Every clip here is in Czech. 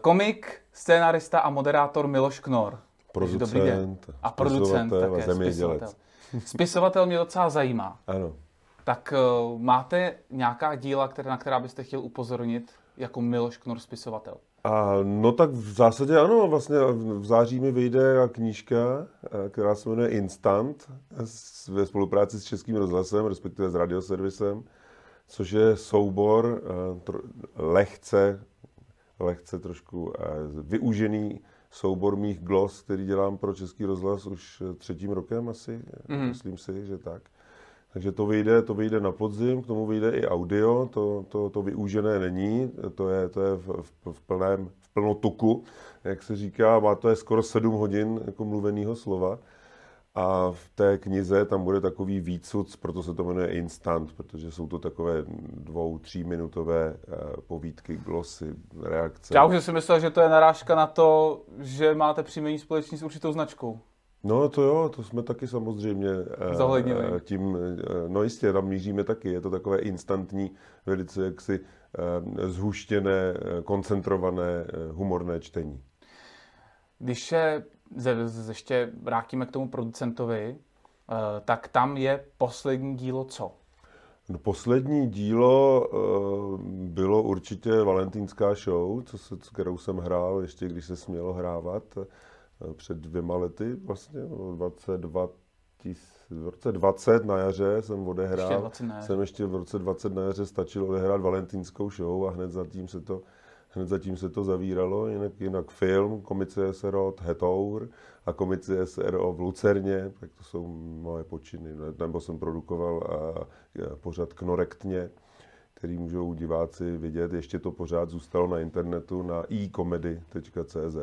Komik, scénarista a moderátor Miloš Knor. Producent, Dobrý den. A producent také, a zemědělec. spisovatel. Spisovatel mě docela zajímá. Ano. Tak uh, máte nějaká díla, které, na která byste chtěl upozornit jako Miloš Knor spisovatel? A no tak v zásadě ano, vlastně v září mi vyjde knížka, eh, která se jmenuje Instant ve spolupráci s Českým rozhlasem, respektive s radioservisem, což je soubor eh, tro, lehce, lehce trošku eh, využený soubor mých glos, který dělám pro Český rozhlas už eh, třetím rokem asi, mm. myslím si, že tak. Takže to vyjde, to vyjde na podzim, k tomu vyjde i audio, to, to, to vyúžené není, to je, to je v, v, v, plném, v plnotuku, jak se říká, má to je skoro 7 hodin jako mluveného slova. A v té knize tam bude takový výcud, proto se to jmenuje Instant, protože jsou to takové dvou, tříminutové eh, povídky, glosy, reakce. Já už si myslel, že to je narážka na to, že máte příjmení společný s určitou značkou. No to jo, to jsme taky samozřejmě eh, Zohlednili. eh, tím, no jistě, tam míříme taky, je to takové instantní, velice jaksi zhuštěné, koncentrované, humorné čtení. Když se ze, ze, ještě vrátíme k tomu producentovi, eh, tak tam je poslední dílo co? No, poslední dílo eh, bylo určitě Valentínská show, co se, kterou jsem hrál ještě, když se smělo hrávat eh, před dvěma lety, vlastně no, 22 tis- v roce 20 na jaře jsem odehrál. Ještě 20 na jaře. Jsem ještě v roce 20 na jaře stačil odehrát Valentínskou show a hned zatím se to Hned zatím se to zavíralo, jinak, jinak film, komice SRO Hetour a komice SRO v Lucerně, tak to jsou moje počiny. Nebo jsem produkoval a, a pořád Knorektně, který můžou diváci vidět. Ještě to pořád zůstalo na internetu na ecomedy.cz.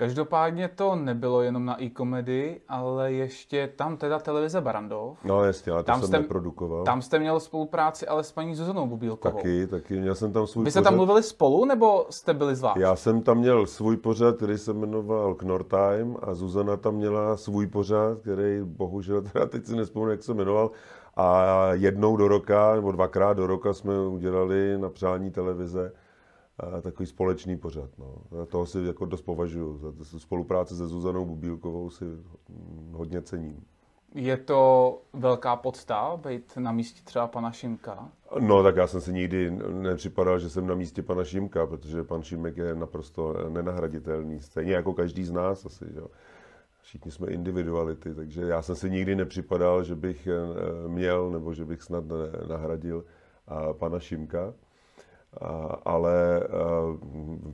Každopádně to nebylo jenom na e-komedy, ale ještě tam teda televize Barandov. No jasně, ale to Tam jsem jste- neprodukoval. Tam jste měl spolupráci ale s paní Zuzanou Bubílkovou. Taky, taky. Měl jsem tam svůj Vy jste pořad. tam mluvili spolu, nebo jste byli zvlášť? Já jsem tam měl svůj pořad, který se jmenoval Knor Time a Zuzana tam měla svůj pořad, který bohužel, teda teď si nespomenu, jak se jmenoval, a jednou do roka, nebo dvakrát do roka jsme udělali na přání televize takový společný pořad. No. A toho si jako dost považuji. Za spolupráci se Zuzanou Bubílkovou si hodně cením. Je to velká podsta být na místě třeba pana Šimka? No, tak já jsem si nikdy nepřipadal, že jsem na místě pana Šimka, protože pan Šimek je naprosto nenahraditelný. Stejně jako každý z nás asi, jo. Všichni jsme individuality, takže já jsem si nikdy nepřipadal, že bych eh, měl nebo že bych snad nahradil eh, pana Šimka. Ale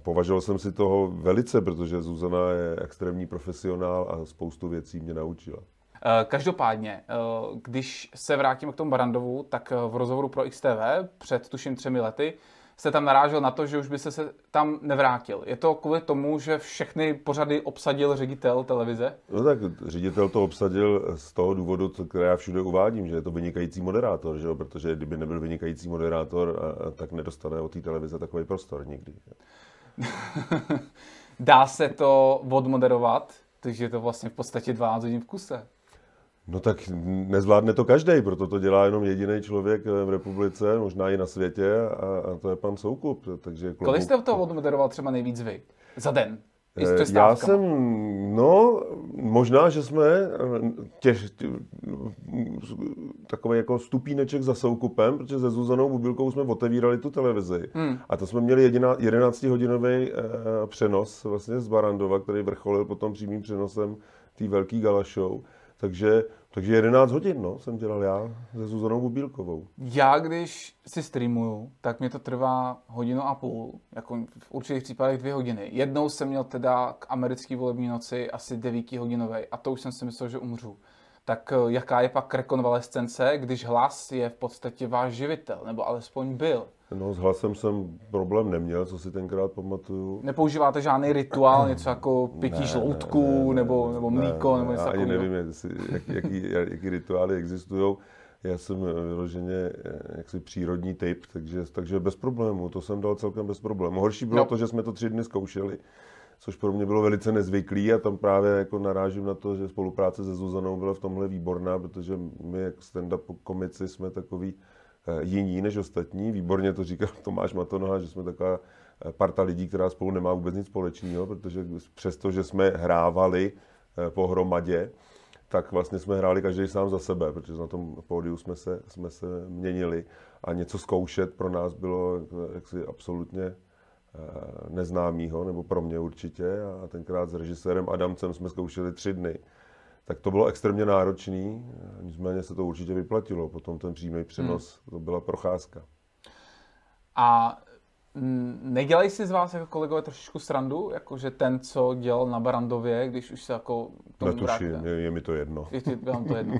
považoval jsem si toho velice, protože Zuzana je extrémní profesionál a spoustu věcí mě naučila. Eh, Každopádně, eh, když se vrátíme k tomu Barandovu, tak v rozhovoru pro XTV před tuším třemi lety jste tam narážel na to, že už byste se tam nevrátil. Je to kvůli tomu, že všechny pořady obsadil ředitel televize? No tak ředitel to obsadil z toho důvodu, které já všude uvádím, že je to vynikající moderátor, že jo? protože kdyby nebyl vynikající moderátor, tak nedostane od té televize takový prostor nikdy. Dá se to odmoderovat, takže je to vlastně v podstatě 12 hodin v kuse. No tak nezvládne to každý, proto to dělá jenom jediný člověk eh, v republice, možná i na světě, a, a to je pan Soukup. Takže Kolik klobouk- jste to odmoderoval třeba nejvíc vy? Za den? Eh, Já jsem, no, možná, že jsme eh, těž, tě, takový jako stupíneček za soukupem, protože se Zuzanou Bubilkou jsme otevírali tu televizi. Hmm. A to jsme měli 11-hodinový eh, přenos vlastně z Barandova, který vrcholil potom přímým přenosem té velký gala show. Takže, takže 11 hodin no, jsem dělal já se Zuzanou Bubílkovou. Já, když si streamuju, tak mě to trvá hodinu a půl, jako v určitých případech dvě hodiny. Jednou jsem měl teda k americké volební noci asi devítihodinový a to už jsem si myslel, že umřu. Tak eh, jaká je pak rekonvalescence, když hlas je v podstatě váš živitel, nebo alespoň byl? No, s hlasem jsem problém neměl, co si tenkrát pamatuju. Nepoužíváte žádný rituál, něco jako pití Ne, žloutků, nebo, nebo mlíko, nebo něco já ani takového? nevím, jestli, jak, jaký, jaký rituály existují. Já jsem vyloženě eh, jaksi přírodní typ, takže, takže bez problému, to jsem dal celkem bez problému. Horší bylo No. to, že jsme to tři dny zkoušeli, což pro mě bylo velice nezvyklý a tam právě jako narážím na to, že spolupráce se Zuzanou byla v tomhle výborná, protože my jak stand-up komici jsme takový eh, jiní než ostatní. Výborně to říkal Tomáš Matonoha, že jsme taková parta lidí, která spolu nemá vůbec nic společného, protože přesto, že jsme hrávali pohromadě, tak vlastně jsme hráli každý sám za sebe, protože na tom pódiu jsme se, jsme se měnili a něco zkoušet pro nás bylo jaksi absolutně eh, neznámýho, nebo pro mě určitě. A tenkrát s režisérem Adamcem jsme zkoušeli tři dny. Tak to bylo extrémně náročný, nicméně se to určitě vyplatilo. Potom ten přímý přenos, hmm. to byla procházka. A Nedělají si z vás jako kolegové trošičku srandu, jakože ten, co dělal na Barandově, když už se jako tomu Netuším, je, je, mi to jedno. Je, je vám to jedno.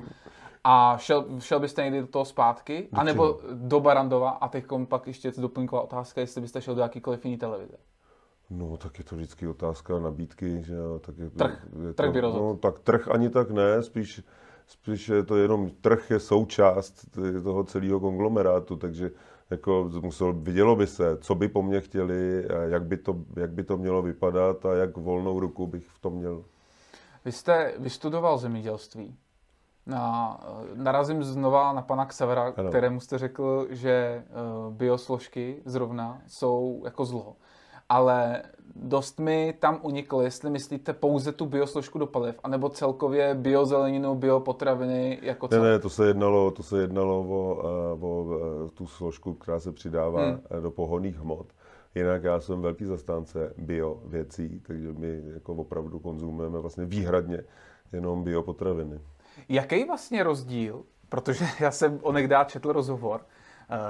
A šel, šel byste někdy do toho zpátky? A nebo do Barandova? A teď pak ještě doplňková otázka, jestli byste šel do jakýkoliv jiný televize. No, tak je to vždycky otázka nabídky, že jo, tak je, trh, je trh by rozhodl. No, tak trh ani tak ne, spíš, spíš je to jenom, trh je součást toho celého konglomerátu, takže jako musel, vidělo by se, co by po mně chtěli, jak by, to, jak by to mělo vypadat a jak volnou ruku bych v tom měl. Vy jste vystudoval zemědělství. Na, narazím znova na pana Ksavera, ano. kterému jste řekl, že uh, biosložky zrovna jsou jako zlo ale dost mi tam uniklo, jestli myslíte pouze tu biosložku do paliv, anebo celkově biozeleninu, biopotraviny jako celé. Ne, ne, to se jednalo, to se jednalo o, eh, o, o eh, tu složku, která se přidává hmm. Eh, do pohonných hmot. Jinak já jsem velký zastánce bio věcí, takže my jako opravdu konzumujeme vlastně výhradně jenom biopotraviny. Jaký vlastně rozdíl, protože já jsem onegdát četl rozhovor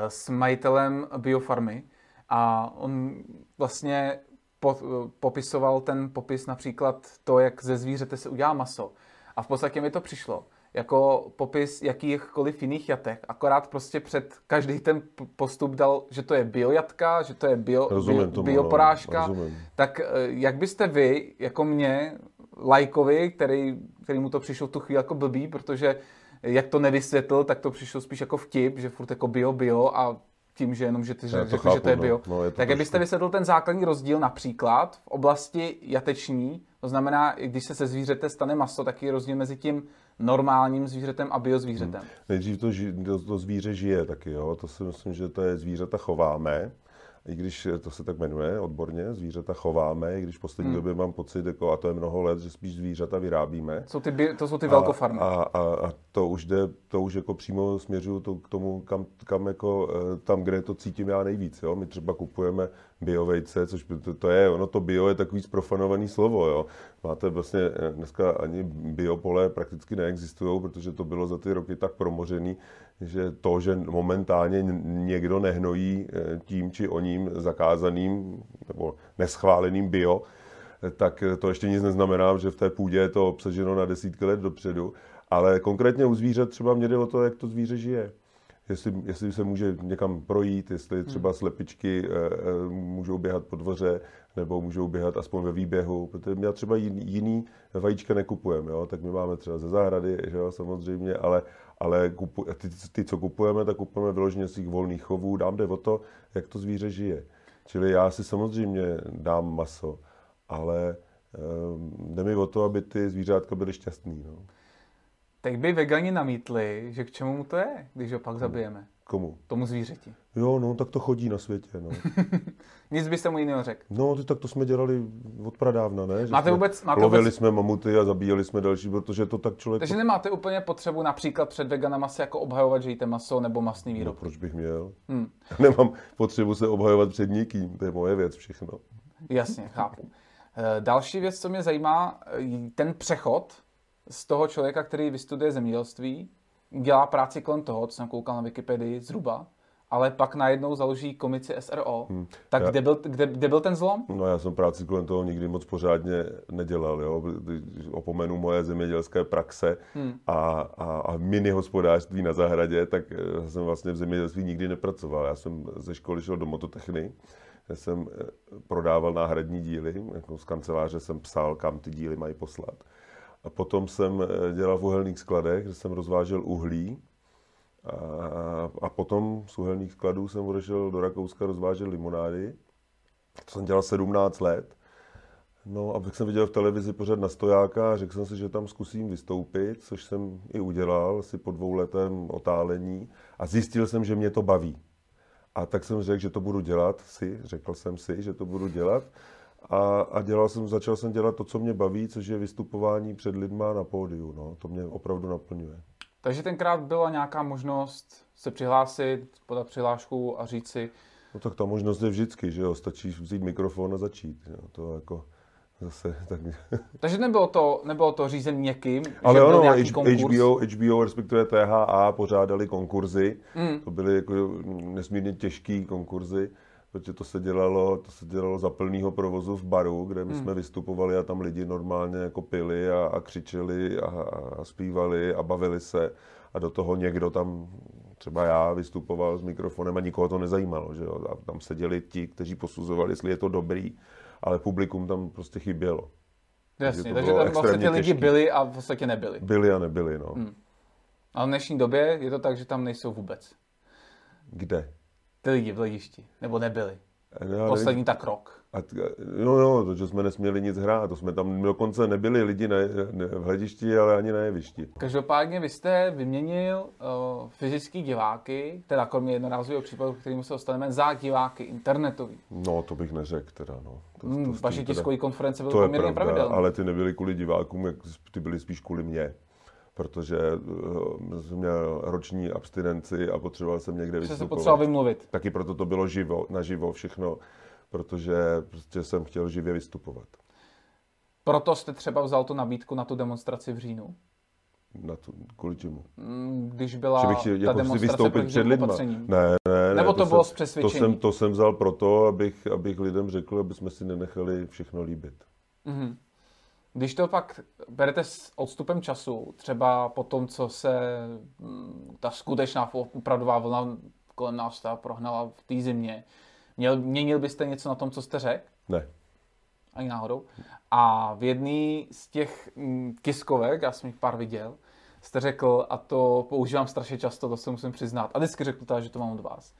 s majitelem biofarmy, a on vlastně po, popisoval ten popis například to, jak ze zvířete se udělá maso. A v podstatě mi to přišlo jako popis jakýchkoliv jiných jatek, akorát prostě před každý ten postup dal, že to je biojatka, že to je bio, rozumím bio, tomu, bioporážka. No, tak eh, jak byste vy, jako mě, lajkovi, který, který mu to přišlo tu chvíli jako blbý, protože jak to nevysvětl, tak to přišlo spíš jako vtip, že furt jako bio, bio a tím, že jenom, že ty řekl, chápu, že to je no. bio. No, je to tak trošku... byste vysvětlil ten základní rozdíl například v oblasti jateční, to znamená, když se se zvířete stane maso, tak je rozdíl mezi tím normálním zvířetem a biozvířetem. Hmm. Nejdřív to, ži, to, to zvíře žije taky, jo? to si myslím, že to je zvířata chováme, i když to se tak jmenuje odborně, zvířata chováme, i když v poslední hmm. době mám pocit, jako, a to je mnoho let, že spíš zvířata vyrábíme. Jsou ty, to jsou ty velkofarmy. A, a, a, to už jde, to už jako přímo směřuju to, k tomu, kam, kam jako, eh, tam, kde to cítím já nejvíc. Jo? My třeba kupujeme biovejce, což to, to je, ono to bio je takový zprofanovaný slovo, jo. Máte vlastně, eh, dneska ani biopole prakticky neexistují, protože to bylo za ty roky tak promořený, že to, že momentálně někdo nehnojí eh, tím či oním zakázaným nebo neschváleným bio, eh, tak to ještě nic neznamená, že v té půdě je to obsaženo na desítky let dopředu. Ale konkrétně u zvířat třeba mě jde o to, jak to zvíře žije jestli, jestli se může někam projít, jestli třeba slepičky e, e, můžou běhat po dvoře, nebo můžou běhat aspoň ve výběhu, protože my třeba jiný, vajíčka nekupujeme, jo? tak my máme třeba ze zahrady, že jo, samozřejmě, ale, ale kupu, ty, ty, co kupujeme, tak kupujeme vyloženě svých volných chovů, dám jde o to, jak to zvíře žije. Čili já si samozřejmě dám maso, ale e, jde mi o to, aby ty zvířátka byly šťastný. No. Tak by vegani namítli, že k čemu mu to je, když ho pak hmm. zabijeme. Komu? Tomu zvířeti. Jo, no, tak to chodí na světě, no. Nic byste mu jiného řekl. No, tak to jsme dělali od pradávna, ne? Že máte vůbec, máte lovili vůbec... jsme mamuty a zabíjeli jsme další, protože to tak člověk... Takže nemáte úplně potřebu například před veganama se jako obhajovat, že jíte maso nebo masný výrobky? No, proč bych měl? Hmm. Nemám potřebu se obhajovat před nikým, to je moje věc všechno. Jasně, chápu. Eh, další věc, co mě zajímá, eh, ten přechod z toho člověka, který vystuduje zemědělství, dělá práci kolem toho, co jsem koukal na Wikipedii zhruba, ale pak najednou založí komici SRO. Hmm. Tak já, kde, byl, kde, kde byl ten zlom? No já jsem práci kolem toho nikdy moc pořádně nedělal. Jo? Opomenu moje zemědělské praxe hmm. a, a, a mini hospodářství na zahradě, tak eh, jsem vlastně v zemědělství nikdy nepracoval. Já jsem ze školy šel do mototechny, já jsem eh, prodával náhradní díly, jako z kanceláře jsem psal, kam ty díly mají poslat. A potom jsem eh, dělal v uhelných skladech, kde jsem rozvážel uhlí. A, a potom z uhelných skladů jsem odešel do Rakouska, rozvážel limonády. To jsem dělal 17 let. No, abych jsem viděl v televizi pořád na stojáka a řekl jsem si, že tam zkusím vystoupit, což jsem i udělal asi po dvou letem otálení a zjistil jsem, že mě to baví. A tak jsem řekl, že to budu dělat si, řekl jsem si, že to budu dělat. A, a dělal jsem, začal jsem dělat to, co mě baví, což je vystupování před lidma na pódiu. No. To mě opravdu naplňuje. Takže tenkrát byla nějaká možnost se přihlásit, podat přihlášku a říct si... No tak ta možnost je vždycky, že jo, stačí vzít mikrofon a začít. Jo. To jako zase tak... Takže nebylo to, nebylo to řízen někým, Ale že ono, byl nějaký H- konkurs? HBO, HBO, respektive THA, pořádali konkurzy. Mm. To byly jako nesmírně těžký konkurzy, protože to se dělalo, to se dělalo za plného provozu v baru, kde my Mm. jsme vystupovali a tam lidi normálně jako pili a, a křičeli a, a zpívali a bavili se. A do toho někdo tam, třeba já, vystupoval s mikrofonem a nikoho to nezajímalo. Že jo? A tam seděli ti, kteří posuzovali, jestli je to dobrý, ale publikum tam prostě chybělo. Jasně, takže bylo tam vlastně ty lidi byli a v podstatě nebyli. Byli a nebyli, no. Mm. A v dnešní době je to tak, že tam nejsou vůbec. Kde? Ty lidi v hledišti. Nebo nebyli. Já nevím. Poslední tak rok. A t- no jo, to, že jsme nesměli nic hrát, to jsme tam dokonce nebyli lidi na, ne, v hledišti, ale ani na jevišti. Každopádně vy jste vyměnil uh, fyzický diváky, teda kromě jednorázového případu, k kterému se dostaneme, za diváky internetový. No, to bych neřekl teda, no. To, Hmm, tím vaše tiskové konference byly To poměrně pravidelné. ale ty nebyly kvůli divákům, jak ty byly spíš kvůli mně. Protože uh, jsem měl roční abstinenci a potřeboval jsem někde Že se vystupovat. potřeboval vymluvit. Taky proto to bylo živo, naživo všechno, protože prostě jsem chtěl živě vystupovat. Proto jste třeba vzal tu nabídku na tu demonstraci v říjnu, Na tu, kvůli čemu? Mm, když byla Že bych chtěl ta jako demonstrace vystoupit před lidma. opatřením. Ne, ne, ne. Nebo to bylo z jsem, přesvědčení? To jsem, to jsem vzal proto, abych, abych lidem řekl, aby jsme si nenechali všechno líbit. Mhm. Když to pak berete s odstupem času, třeba po tom, co se mm, ta skutečná opravdová vlna kolem nás ta prohnala v té zimě, měl, měnil byste něco na tom, co jste řekl? Ne. Ani náhodou. A v jedné z těch mm, kiskovek, já jsem jich pár viděl, jste řekl, a to používám strašně často, to se musím přiznat, a vždycky řekl to, že to mám od vás.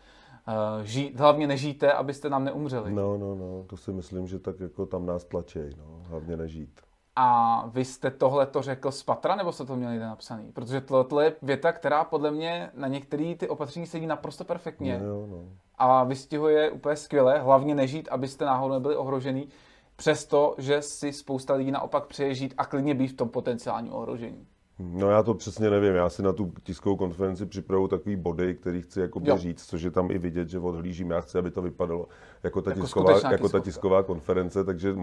Uh, žij, hlavně nežijte, abyste nám neumřeli. No, no, no, to si myslím, že tak jako tam nás tlačej, no, hlavně nežít. A vy jste tohle to někdo z patra, nebo jste to měli někde napsaný? Protože tohle je věta, která podle mě na některé ty opatření sedí naprosto perfektně No, jo, no. a vystihuje úplně skvěle, hlavně nežít, abyste náhodou nebyli ohrožený, přesto, že si spousta lidí naopak přeje žít a klidně být v tom potenciálním ohrožení. No já to přesně nevím, já si na tu tiskovou konferenci připravu takový body, který chci jako Jo. říct, což je tam i vidět, že odhlížím, já chci, aby to vypadalo jako ta, Jako tisková, jako ta tisková konference, takže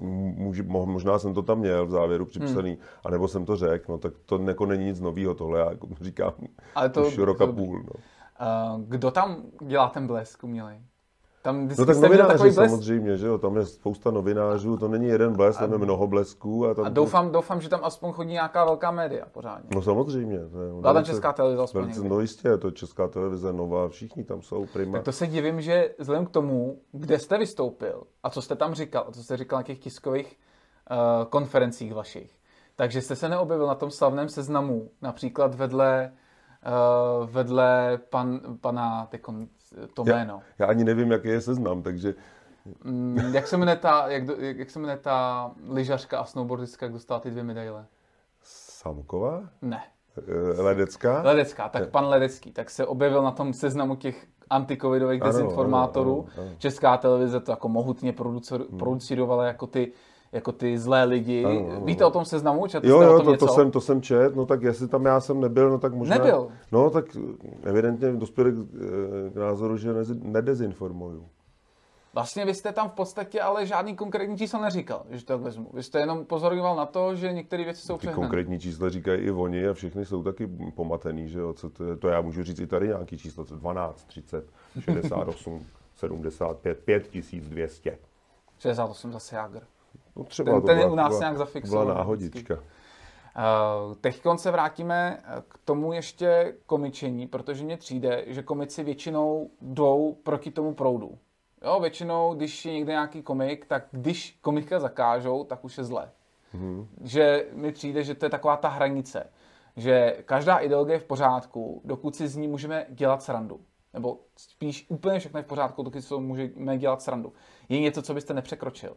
může, mo- možná jsem to tam měl v závěru připsaný, Hmm. anebo jsem to řekl, no tak to jako není nic nového tohle, já jako říkám Ale to, už rok a to- půl. No. Uh, kdo tam dělá ten blesk umělej? Tam No tak novináři samozřejmě, že jo, tam je spousta novinářů, to není jeden blesk, tam je mnoho blesků. A, tam a doufám, doufám, že tam aspoň chodí nějaká velká média pořádně. No samozřejmě. To je Byla tam česká televize aspoň velice. No jistě, je to česká televize, nová, všichni tam jsou, prima. Tak to se divím, že vzhledem k tomu, kde jste vystoupil a co jste tam říkal, a co jste říkal na těch tiskových uh, konferencích vašich, takže jste se neobjevil na tom slavném seznamu, například vedle, uh, vedle pan, pana to Já- jméno. Já ani nevím, jaký je seznam, takže Mm, jak, se jmenuje ta, jak, do- jak, jak se jmenuje ta lyžařka a snowboardistka, jak dostala ty dvě medaile? Samková? Ne, Eh, Ledecká? Ledecká, tak pan Ledecký, tak se objevil na tom seznamu těch antikovidových Ano, dezinformátorů. ano, ano, ano. Česká televize to jako mohutně producer- producirovala jako ty, jako ty zlé lidi. Ano, ano, Víte o tom seznamu? Četl Jo, jo, tom to, něco? to, jsem, to jsem čet, no tak jestli tam já jsem nebyl, no tak možná... Nebyl? No tak evidentně dospěli k, eh, k názoru, že nedezinformuju. Vlastně vy jste tam v podstatě ale žádný konkrétní číslo neříkal, že to vezmu. Vy jste jenom pozoroval na to, že některé věci jsou Ty přehnané. konkrétní čísla říkají i oni a všechny jsou taky pomatený, že jo, co to, je, to já můžu říct i tady nějaký číslo, co 12, 30, 68, 75, 5200. 68 zase Jágr. No třeba Ten- to ten je byla- u nás byla- nějak Byla zafixovaný náhodička. Uh, Teď se vrátíme k tomu ještě komičení, protože mně přijde, že komici většinou jdou proti tomu proudu. Jo, většinou, když je někde nějaký komik, tak když komika zakážou, tak už je zle. Mhm. Že mi přijde, že to je taková ta hranice, že každá ideologie je v pořádku, dokud si z ní můžeme dělat srandu. Nebo spíš úplně všechno je v pořádku, dokud si toho můžeme dělat srandu. Je něco, co byste nepřekročil.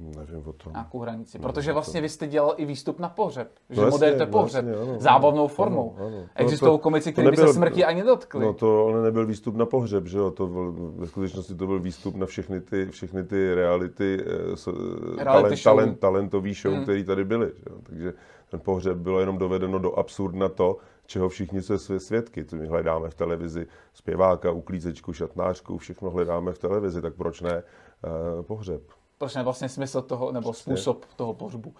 Nevím o tom. nějakou hranici. Nevím Protože vlastně vy jste dělal i výstup na pohřeb. Že No jasně, moderujete no pohřeb. jasně, ano, zábavnou ano, formou. ano, ano. No Existují to- komici, kteří by se smrti ani dotkli. No to ale nebyl výstup na pohřeb, že jo? To byl, ve skutečnosti to byl výstup na všechny ty, všechny ty reality, eh, so, Reality talent, show. talent, talentový show, Hmm. mm. který tady byly. Že jo? Takže ten pohřeb bylo jenom dovedeno do absurdna to, čeho všichni se svědky. To my hledáme v televizi zpěváka, uklízečku, šatnářku, všechno hledáme v televizi, tak proč ne eh, pohřeb? Proč ne vlastně smysl toho, nebo Přesně. způsob toho pohřbu.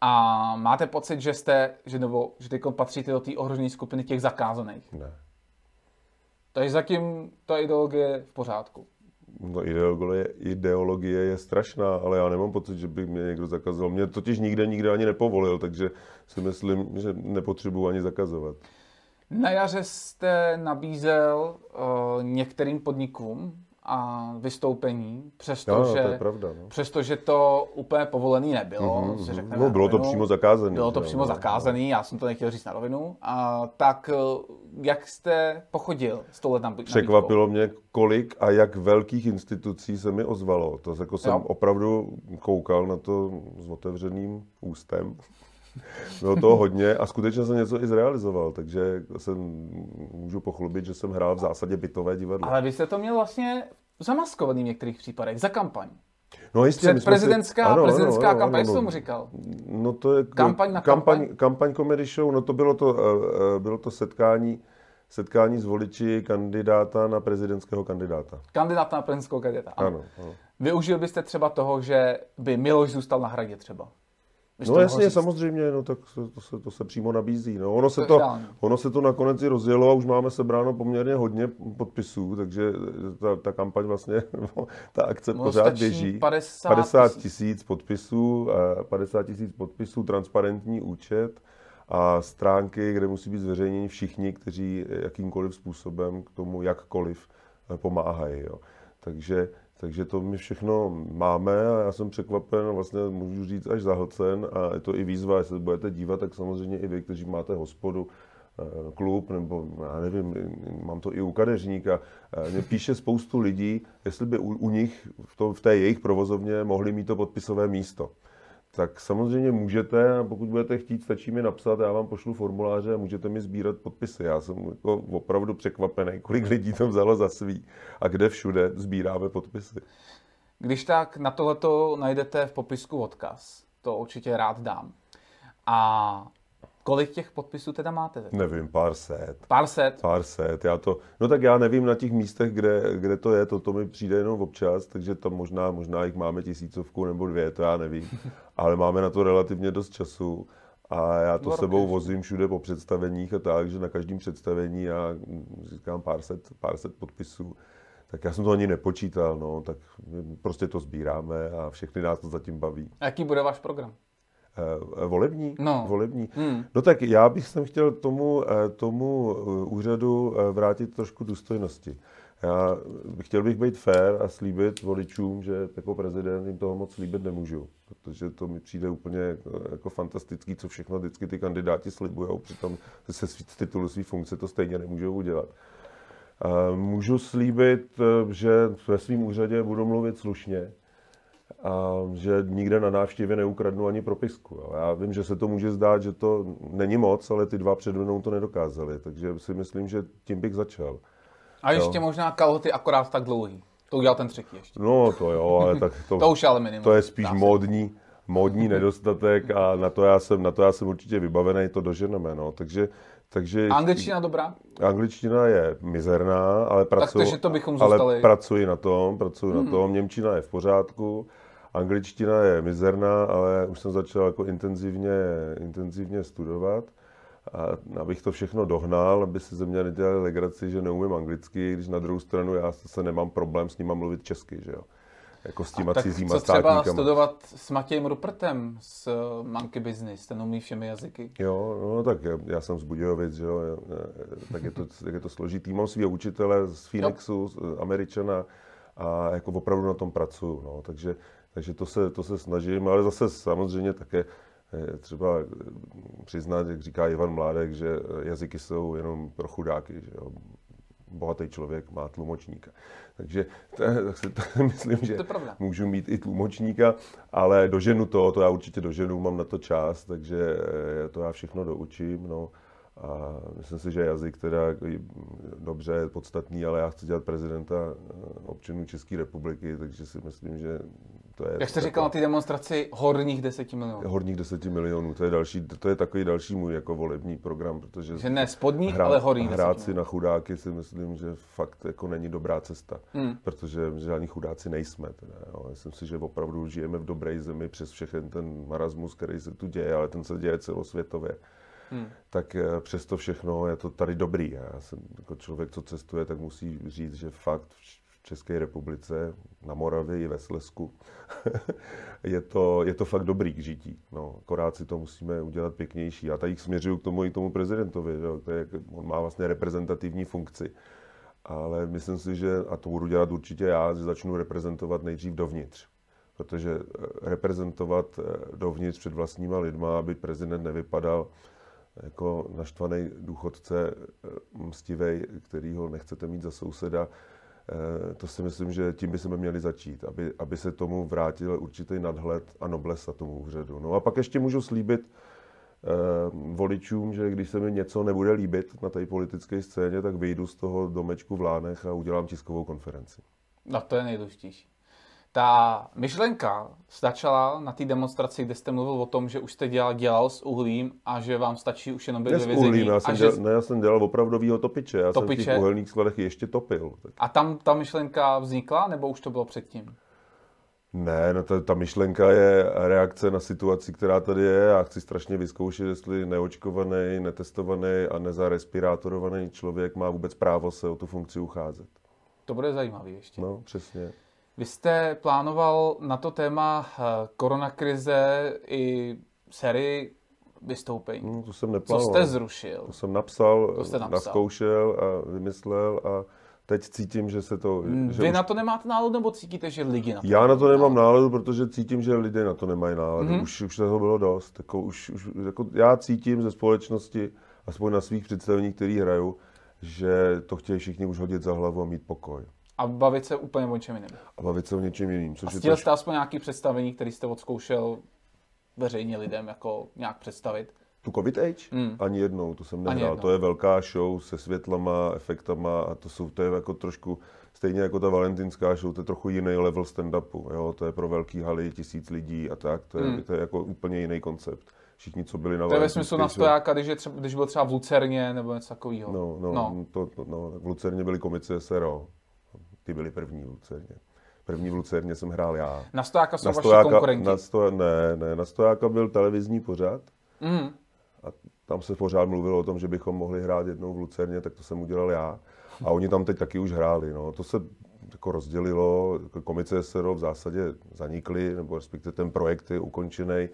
A máte pocit, že jste, že, nebo, že teď patříte do té ohrožené skupiny těch zakázaných. Ne. Takže zatím ta ideologie v pořádku. No ideologie, ideologie je strašná, ale já nemám pocit, že by mě někdo zakazoval. Mě totiž nikde nikde ani nepovolil, takže si myslím, že nepotřebuji ani zakazovat. Na jaře jste nabízel uh, některým podnikům a vystoupení, přestože, to je pravda. No. přestože to úplně povolený nebylo. Mhm, si mhm. řekneme No, bylo to přímo zakázané. Bylo to jo, přímo no, zakázaný, já jsem to nechtěl říct na rovinu. A, tak eh, jak jste pochodil s touhle nabídkou? Překvapilo mě, kolik a jak velkých institucí se mi ozvalo. To jako jsem Jo. opravdu koukal na to s otevřeným ústem. Bylo toho hodně a skutečně jsem něco i zrealizoval, takže jsem, můžu pochlubit, že jsem hrál v zásadě bytové divadlo. Ale vy jste to měl vlastně zamaskovaný v některých případech, za kampaň. No jistě, my jsme Předprezidentská prezidentská kampaň, jak jsi tomu říkal? No to je Kampaň na kampaň, kampaň? kampaň comedy show, no to bylo to, eh, eh, bylo to setkání, setkání s voliči kandidáta na prezidentského kandidáta. Kandidát na prezidentskou kandidáta. Ano. Ano, ano. Využil byste třeba toho, že by Miloš zůstal na hradě třeba? No jasně, říct. samozřejmě, no tak se, to, se, to se přímo nabízí. No, ono, se To ono se to nakonec i rozjelo a už máme sebráno poměrně hodně podpisů, takže ta, ta kampaň vlastně, ta akce No, pořád běží. 50 50 tisíc. podpisů, eh, 50 tisíc podpisů, transparentní účet a stránky, kde musí být zveřejněni všichni, kteří jakýmkoliv způsobem k tomu jakkoliv eh, pomáhají. Jo. Takže, takže to my všechno máme a já jsem překvapen vlastně můžu říct až zahlcen a je to i výzva, jestli se budete dívat, tak samozřejmě i vy, kteří máte hospodu, eh, klub, nebo já nevím, mám to i u kadeřníka. Eh, Mě píše spoustu lidí, jestli by u, u nich v, to, v té jejich provozovně mohli mít to podpisové místo. Tak samozřejmě můžete, a pokud budete chtít, stačí mi napsat, já vám pošlu formuláře a můžete mi sbírat podpisy. Já jsem jako opravdu překvapený, kolik lidí to vzalo za svý a kde všude sbíráme podpisy. Když tak na tohleto najdete v popisku odkaz. To určitě rád dám. A kolik těch podpisů teda máte? teď? Nevím, pár set. Pár set. Pár set, já to, no tak já nevím na těch místech, kde, kde to je, to, to mi přijde jenom občas, takže tam možná, možná jich máme tisícovku nebo dvě, to já nevím, ale máme na to relativně dost času a já to Dva roky. sebou vozím všude po představeních a tak, že na každém představení já říkám pár set, pár set podpisů, tak já jsem to ani nepočítal, no, tak prostě to sbíráme a všechny nás to zatím baví. A jaký bude váš program? Eh, Volební? No. Volební. Hmm. No tak já bych sem chtěl tomu, eh, tomu eh, úřadu vrátit trošku důstojnosti. Já chtěl bych být fair a slíbit voličům, že jako prezident jim toho moc slíbit nemůžu, protože to mi přijde úplně jako, jako fantastický, co všechno vždycky ty kandidáti slibují, přitom se z titulu své funkce to stejně nemůžou udělat. Můžu slíbit, eh, že ve svém úřadě budu mluvit slušně, a že nikde na návštěvě neukradnu ani propisku. Já vím, že se to může zdát, že to není moc, ale ty dva před mnou to nedokázali, takže si myslím, že tím bych začal. A ještě možná kalhoty akorát tak dlouhý. To udělal ten třetí ještě. No to jo, ale tak to, To už je ale minimum. to je spíš módní, módní nedostatek a na to já jsem, na to já jsem určitě vybavený, to doženeme. No. Takže, takže A Angličtina dobrá? Angličtina je mizerná, ale pracuji, takže to bychom ale zůstali. pracuji na tom, pracuji Mhm. na tom. Němčina je v pořádku, angličtina je mizerná, ale už jsem začal jako intenzivně, intenzivně studovat. A abych to všechno dohnal, aby si ze mě nedělali legraci, že neumím anglicky, když na druhou stranu já se nemám problém s nima mluvit česky, že jo. Jako s těma cizíma co třeba studovat s Matějem Rupertem z uh, Monkey Business, ten umí všemi jazyky. Jo, no tak já, jsem z Budějovic, že jo, eh, tak je to, tak je to složitý. Mám svého učitele z Phoenixu, z eh, Američana a jako opravdu na tom pracuju, no, takže, takže to, se, to se snažím, ale zase samozřejmě také eh, třeba eh, přiznat, jak říká Ivan Mládek, že eh, jazyky jsou jenom pro chudáky, že jo. bohatý člověk má tlumočníka. Takže to, to, to, myslím, že To můžu mít i tlumočníka, ale doženu to, to já určitě doženu, mám na to čas, takže eh, to já všechno doučím. No. A myslím si, že jazyk teda i dobře je podstatný, ale já chci dělat prezidenta eh, občanů České republiky, takže si myslím, že to je... Jak jste říkal na té demonstraci, horních 10 milionů. Horních 10 milionů, to je, další, to je takový další můj jako volební program, protože Že ne spodních, ale horních 10 hrát si na chudáky si myslím, že fakt jako není dobrá cesta, Hmm. protože žádní chudáci nejsme. Teda, jo. Myslím si, že opravdu žijeme v dobré zemi přes všechen ten marasmus, který se tu děje, ale ten se děje celosvětově. Hmm. Tak eh, přesto všechno je to tady dobrý. Já jsem jako člověk, co cestuje, tak musí říct, že fakt České republice, na Moravě i ve Slesku, je, to, je to fakt dobrý k žití. No, akorát si to musíme udělat pěknější. A tady směřuju k tomu i tomu prezidentovi. Že? To je, on má vlastně reprezentativní funkci. Ale myslím si, že, a to budu dělat určitě já, že začnu reprezentovat nejdřív dovnitř. Protože eh, reprezentovat eh, dovnitř před vlastníma lidma, aby prezident nevypadal jako naštvaný důchodce, eh, mstivej, který ho nechcete mít za souseda, to si myslím, že tím by jsme měli začít, aby, aby se tomu vrátil určitý nadhled a noblesa tomu úřadu. No a pak ještě můžu slíbit eh, voličům, že když se mi něco nebude líbit na té politické scéně, tak vyjdu z toho domečku v Lánech a udělám tiskovou konferenci. No to je nejdůležitější. Ta myšlenka začala na té demonstraci, kde jste mluvil o tom, že už jste dělal, dělal s uhlím a že vám stačí už jenom být Ne ve vězení. já a, jsem, že, dělal, ne, já jsem dělal opravdovýho topiče, já jsem v Topiče. těch uhelných skladech ještě topil. Tak a tam ta myšlenka vznikla, nebo už to bylo předtím? Ne, no ta, ta myšlenka je reakce na situaci, která tady je. Já chci strašně vyzkoušet, jestli neočkovaný, netestovaný a nezarespirátorovaný člověk má vůbec právo se o tu funkci ucházet. To bude zajímavý ještě. No, přesně. Vy jste plánoval na to téma eh, koronakrize i sérii vystoupení. No, to jsem Co neplánoval. jste zrušil? To jsem napsal, To jste napsal. naskoušel a vymyslel a teď cítím, že se to... Že Vy už na to nemáte náladu, nebo cítíte, že lidi na to Já na to nemám náladu, protože cítím, že lidé na to nemají náladu. Mhm. Mm-hmm. Už, už toho bylo dost. Jako, už, už, jako, já cítím ze společnosti, aspoň na svých představeních, který hraju, že to chtějí všichni už hodit za hlavu a mít pokoj. A bavit se úplně o čem jiném. A bavit se o něčem jiným. A Což je chtěl trošku... jste aspoň nějaký představení, který jste odzkoušel veřejně lidem jako nějak představit? Tu COVID Age? Mm. Ani jednou, to jsem nehrál. To je velká show se světlama, efektama a to jsou to je jako trošku, stejně jako ta valentinská show, to je trochu jiný level stand-upu. Jo? To je pro velký haly, tisíc lidí a tak, to je, Mm. to je jako úplně jiný koncept. Všichni, co byli na To je ve smyslu na stojáka, když, je třeba, když byl třeba v Lucerně nebo něco takového. No, no, No. To, to, no, v Lucerně byli komici SRO. Ty byli první v Lucerně. První v Lucerně jsem hrál já. Na stojáka jsou Na vaši stojáka, konkurenti. na sto, ne, ne, na stojáka byl televizní pořad Mm. a tam se pořád mluvilo o tom, že bychom mohli hrát jednou v Lucerně, tak to jsem udělal já. A oni tam teď taky už hráli. No. To se jako rozdělilo, jako komice SRO v zásadě zanikly, nebo respektive ten projekt je ukončený,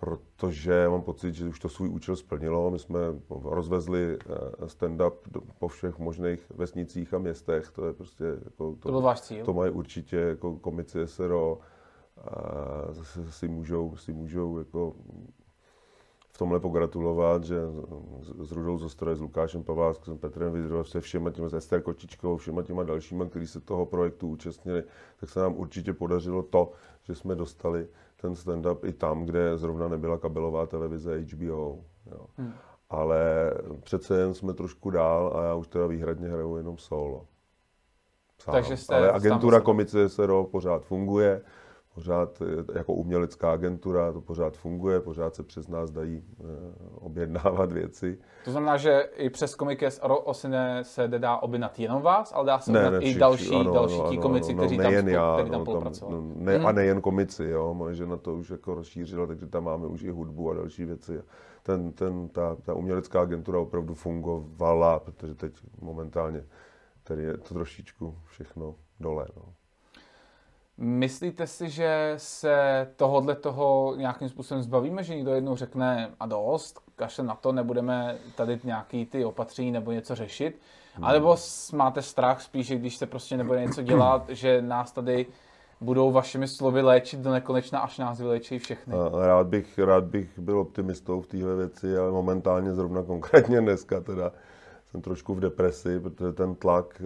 protože mám pocit, že už to svůj účel splnilo. My jsme rozvezli eh, stand-up po všech možných vesnicích a městech. To je prostě jako, To byl váš cíl. to mají určitě jako komici SRO a zase si můžou, si můžou jako v tomhle pogratulovat, že s- Rudou Zostroje, s Lukášem Pavláskem, s Petrem Vidrou, se všema těma, s Ester Kočičkou, všema těma dalšíma, kteří se toho projektu účastnili, tak se nám určitě podařilo to, že jsme dostali ten stand-up i tam, kde zrovna nebyla kabelová televize HBO. Jo. Hmm. Ale přece jen jsme trošku dál a já už teda výhradně hraju jenom solo. Sám. Takže jste Ale agentura sebe. komice SRO pořád funguje, pořád eh, jako umělecká agentura, to pořád funguje, pořád se přes nás dají eh, objednávat věci. To znamená, že i přes komiky s Osine se dá objednat jenom vás, ale dá se Ne, objednat ne, i všichni, další, ano, další ano, ti komici, ano, kteří tam, spolu- já, kteří tam no, spolupracovali. no, ne, Mhm. A nejen komici, jo, moje žena to už jako rozšířila, takže tam máme už i hudbu a další věci. Ten, ten, ta, ta umělecká agentura opravdu fungovala, protože teď momentálně tady je to trošičku všechno dole. No. Myslíte si, že se tohohle toho nějakým způsobem zbavíme, že někdo jednou řekne a dost, kašle na to, nebudeme tady nějaký ty opatření nebo něco řešit? Hmm. A nebo máte strach spíš, že když se prostě nebude něco dělat, že nás tady budou vašimi slovy léčit do nekonečna, až nás vylečí všechny? A rád bych, rád bych byl optimistou v téhle věci, ale momentálně zrovna konkrétně dneska teda jsem trošku v depresi, protože ten tlak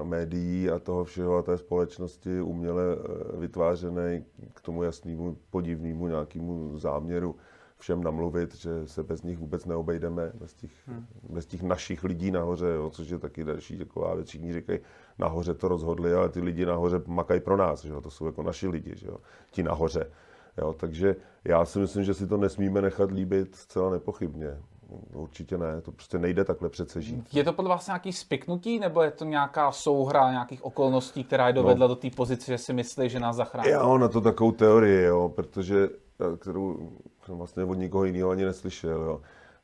a médií a toho všeho a té společnosti uměle vytvářený k tomu jasnému podivnému nějakému záměru všem namluvit, že se bez nich vůbec neobejdeme, bez těch, hmm. bez těch našich lidí nahoře, jo, což je taky další taková věc. Všichni říkají, nahoře to rozhodli, ale ty lidi nahoře makají pro nás, že jo, to jsou jako naši lidi, že jo, ti nahoře. Jo, takže já si myslím, že si to nesmíme nechat líbit zcela nepochybně. Určitě ne, to prostě nejde takhle přece žít. Je to podle vás nějaký spiknutí, nebo je to nějaká souhra nějakých okolností, která je dovedla no. do té pozice, že si myslí, že nás zachrání? Já na to takovou teorii, jo, protože, eh, kterou jsem vlastně od nikoho jiného ani neslyšel. Jo.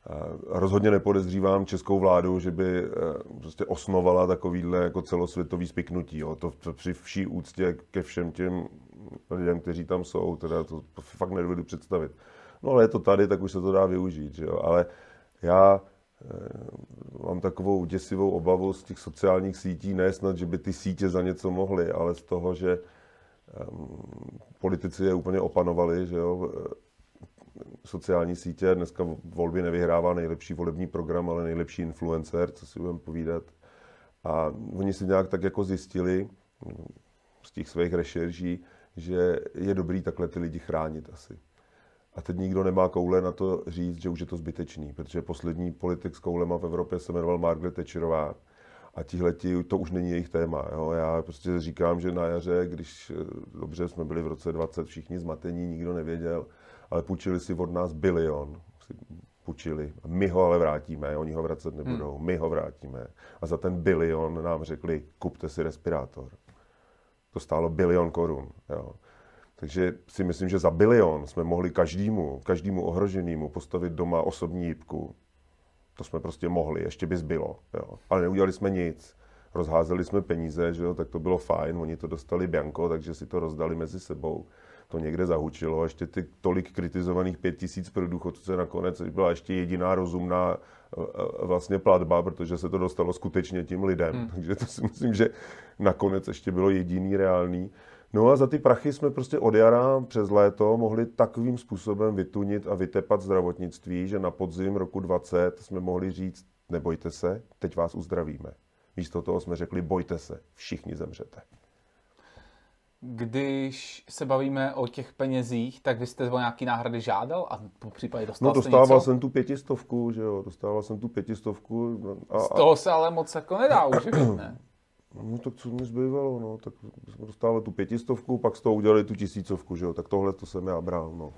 A rozhodně nepodezřívám českou vládu, že by eh, prostě osnovala takovýhle jako celosvětový spiknutí. Jo. To, to při vší úctě ke všem těm lidem, kteří tam jsou, teda to, fakt nedovedu představit. No ale je to tady, tak už se to dá využít. Že jo. Ale já eh, mám takovou děsivou obavu z těch sociálních sítí, ne snad, že by ty sítě za něco mohly, ale z toho, že um, politici je úplně opanovali, že jo, sociální sítě. Dneska volby nevyhrává nejlepší volební program, ale nejlepší influencer, co si budeme povídat. A oni si nějak tak jako zjistili z těch svých rešerží, že je dobrý takhle ty lidi chránit asi. A teď nikdo nemá koule na to říct, že už je to zbytečný, protože poslední politik s koulema v Evropě se jmenoval Margaret Thatcherová. A tihleti, to už není jejich téma. Jo. Já prostě říkám, že na jaře, když eh, dobře jsme byli v roce 20 všichni zmatení, nikdo nevěděl, ale půjčili si od nás bilion. Půjčili. My ho ale vrátíme, oni ho vracet nebudou, hmm. my ho vrátíme. A za ten bilion nám řekli, kupte si respirátor. To stálo bilion korun. Jo. Takže si myslím, že za bilion jsme mohli každému, každému ohroženému postavit doma osobní jípku. To jsme prostě mohli, ještě by zbylo. Jo. Ale neudělali jsme nic. Rozházeli jsme peníze, že jo, tak to bylo fajn, oni to dostali bianko, takže si to rozdali mezi sebou to někde zahučilo. A ještě ty tolik kritizovaných pět tisíc pro důchodce nakonec byla ještě jediná rozumná e, e, vlastně platba, protože se to dostalo skutečně tím lidem. Hmm. Takže to si myslím, že nakonec ještě bylo jediný reálný. No a za ty prachy jsme prostě od jara přes léto mohli takovým způsobem vytunit a vytepat zdravotnictví, že na podzim roku 20 jsme mohli říct, nebojte se, teď vás uzdravíme. Místo toho jsme řekli, bojte se, všichni zemřete. Když se bavíme o těch penězích, tak vy jste o nějaký náhrady žádal a po případě dostal No dostával něco? jsem tu pětistovku, že jo, dostával jsem tu pětistovku. A, a... Z toho se ale moc jako nedá uživit, ne? No tak co mi zbývalo, no, tak jsme dostávali tu pětistovku, pak z toho udělali tu tisícovku, že jo, tak tohle to jsem já bral, no.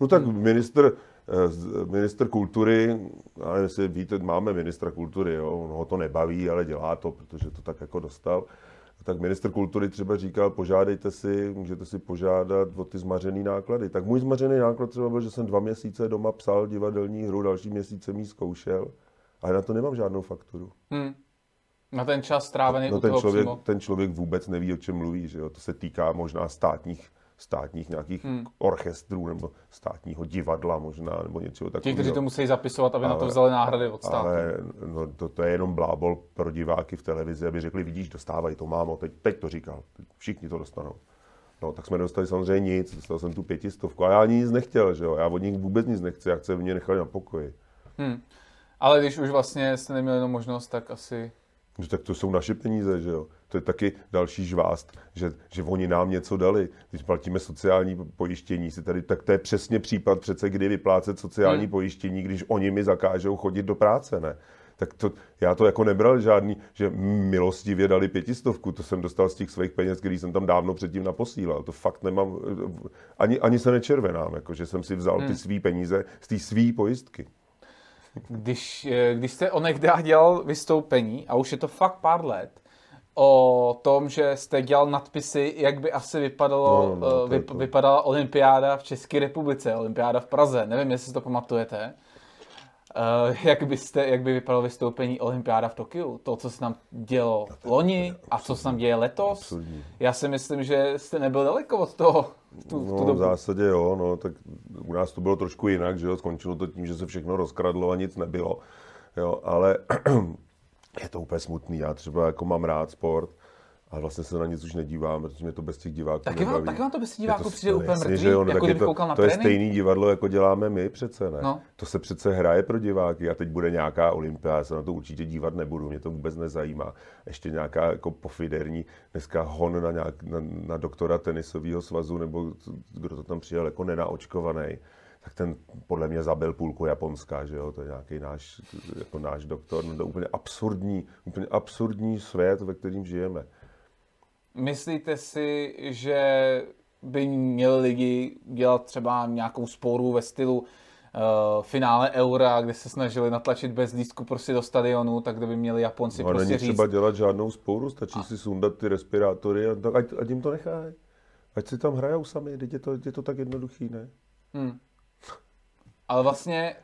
No tak hmm. minister, eh, minister kultury, ale jestli víte, máme ministra kultury, jo, on ho to nebaví, ale dělá to, protože to tak jako dostal tak minister kultury třeba říkal, požádejte si, můžete si požádat o ty zmařené náklady. Tak můj zmařený náklad třeba byl, že jsem dva měsíce doma psal divadelní hru, další měsíce mi zkoušel, ale na to nemám žádnou fakturu. Hmm. Na ten čas strávený no, ten člověk, ten člověk vůbec neví, o čem mluví. Že jo? To se týká možná státních státních nějakých hmm. orchestrů nebo státního divadla možná, nebo něčeho takového. Ti, kteří to musí zapisovat, aby ale, na to vzali náhrady od státu. Ale no, to, to, je jenom blábol pro diváky v televizi, aby řekli, vidíš, dostávají to, mámo, teď, teď to říkal, všichni to dostanou. No, tak jsme dostali samozřejmě nic, dostal jsem tu pětistovku a já ani nic nechtěl, že jo, já od nich vůbec nic nechci, já chci mě nechali na pokoji. Hmm. Ale když už vlastně jste neměli jenom možnost, tak asi... No, tak to jsou naše peníze, že jo. To je taky další žvást, že, že oni nám něco dali. Když platíme sociální pojištění, si tady, tak to je přesně případ přece, kdy vyplácet sociální hmm. pojištění, když oni mi zakážou chodit do práce, ne? tak to, já to jako nebral žádný, že milostivě dali pětistovku, to jsem dostal z těch svých peněz, který jsem tam dávno předtím naposílal. To fakt nemám, ani, ani se nečervenám, jako, že jsem si vzal hmm. ty svý peníze z té svý pojistky. Když, eh, když jste onehdy dělal vystoupení, a už je to fakt pár let, o tom, že jste dělal nadpisy, jak by asi vypadalo, no, no, vyp, vypadala olympiáda v České republice, olympiáda v Praze. Nevím, jestli si to pamatujete. Uh, jak, byste, jak by vypadalo vystoupení olympiáda v Tokiu? To, co se nám dělo loni a co se nám děje letos? Absolutní. Já si myslím, že jste nebyl daleko od toho. Tu, no, tu v zásadě jo, no, tak u nás to bylo trošku jinak, že jo, skončilo to tím, že se všechno rozkradlo a nic nebylo. Jo, ale je to úplně smutný. Já třeba jako mám rád sport ale vlastně se na nic už nedívám, protože mě to bez těch diváků taky vám, nebaví. taky vám to bez těch Je to diváků přijde úplně jasně, mrtvý, že no, jako kdyby to, koukal na to je stejný divadlo, jako děláme my přece, ne? No. To se přece hraje pro diváky a teď bude nějaká olympiáda, já se na to určitě dívat nebudu, mě to vůbec nezajímá. Ještě nějaká jako pofiderní, dneska hon na, nějak, na, na doktora tenisového svazu, nebo kdo to tam přijel jako nenaočkovaný tak ten podle mě zabil půlku Japonska, že jo, to je nějaký náš, jako náš doktor, no to je úplně absurdní, úplně absurdní svět, ve kterým žijeme. Myslíte si, že by měli lidi dělat třeba nějakou sporu ve stylu uh, finále Eura, kde se snažili natlačit bez lístku prostě do stadionu, tak kde by měli Japonci No, a prostě není říct, třeba dělat žádnou spouru, stačí si sundat ty respirátory a tak ať, ať jim to nechají. Ať si tam hrajou sami, teď je to, je to tak jednoduchý, ne? Hmm. Ale vlastně,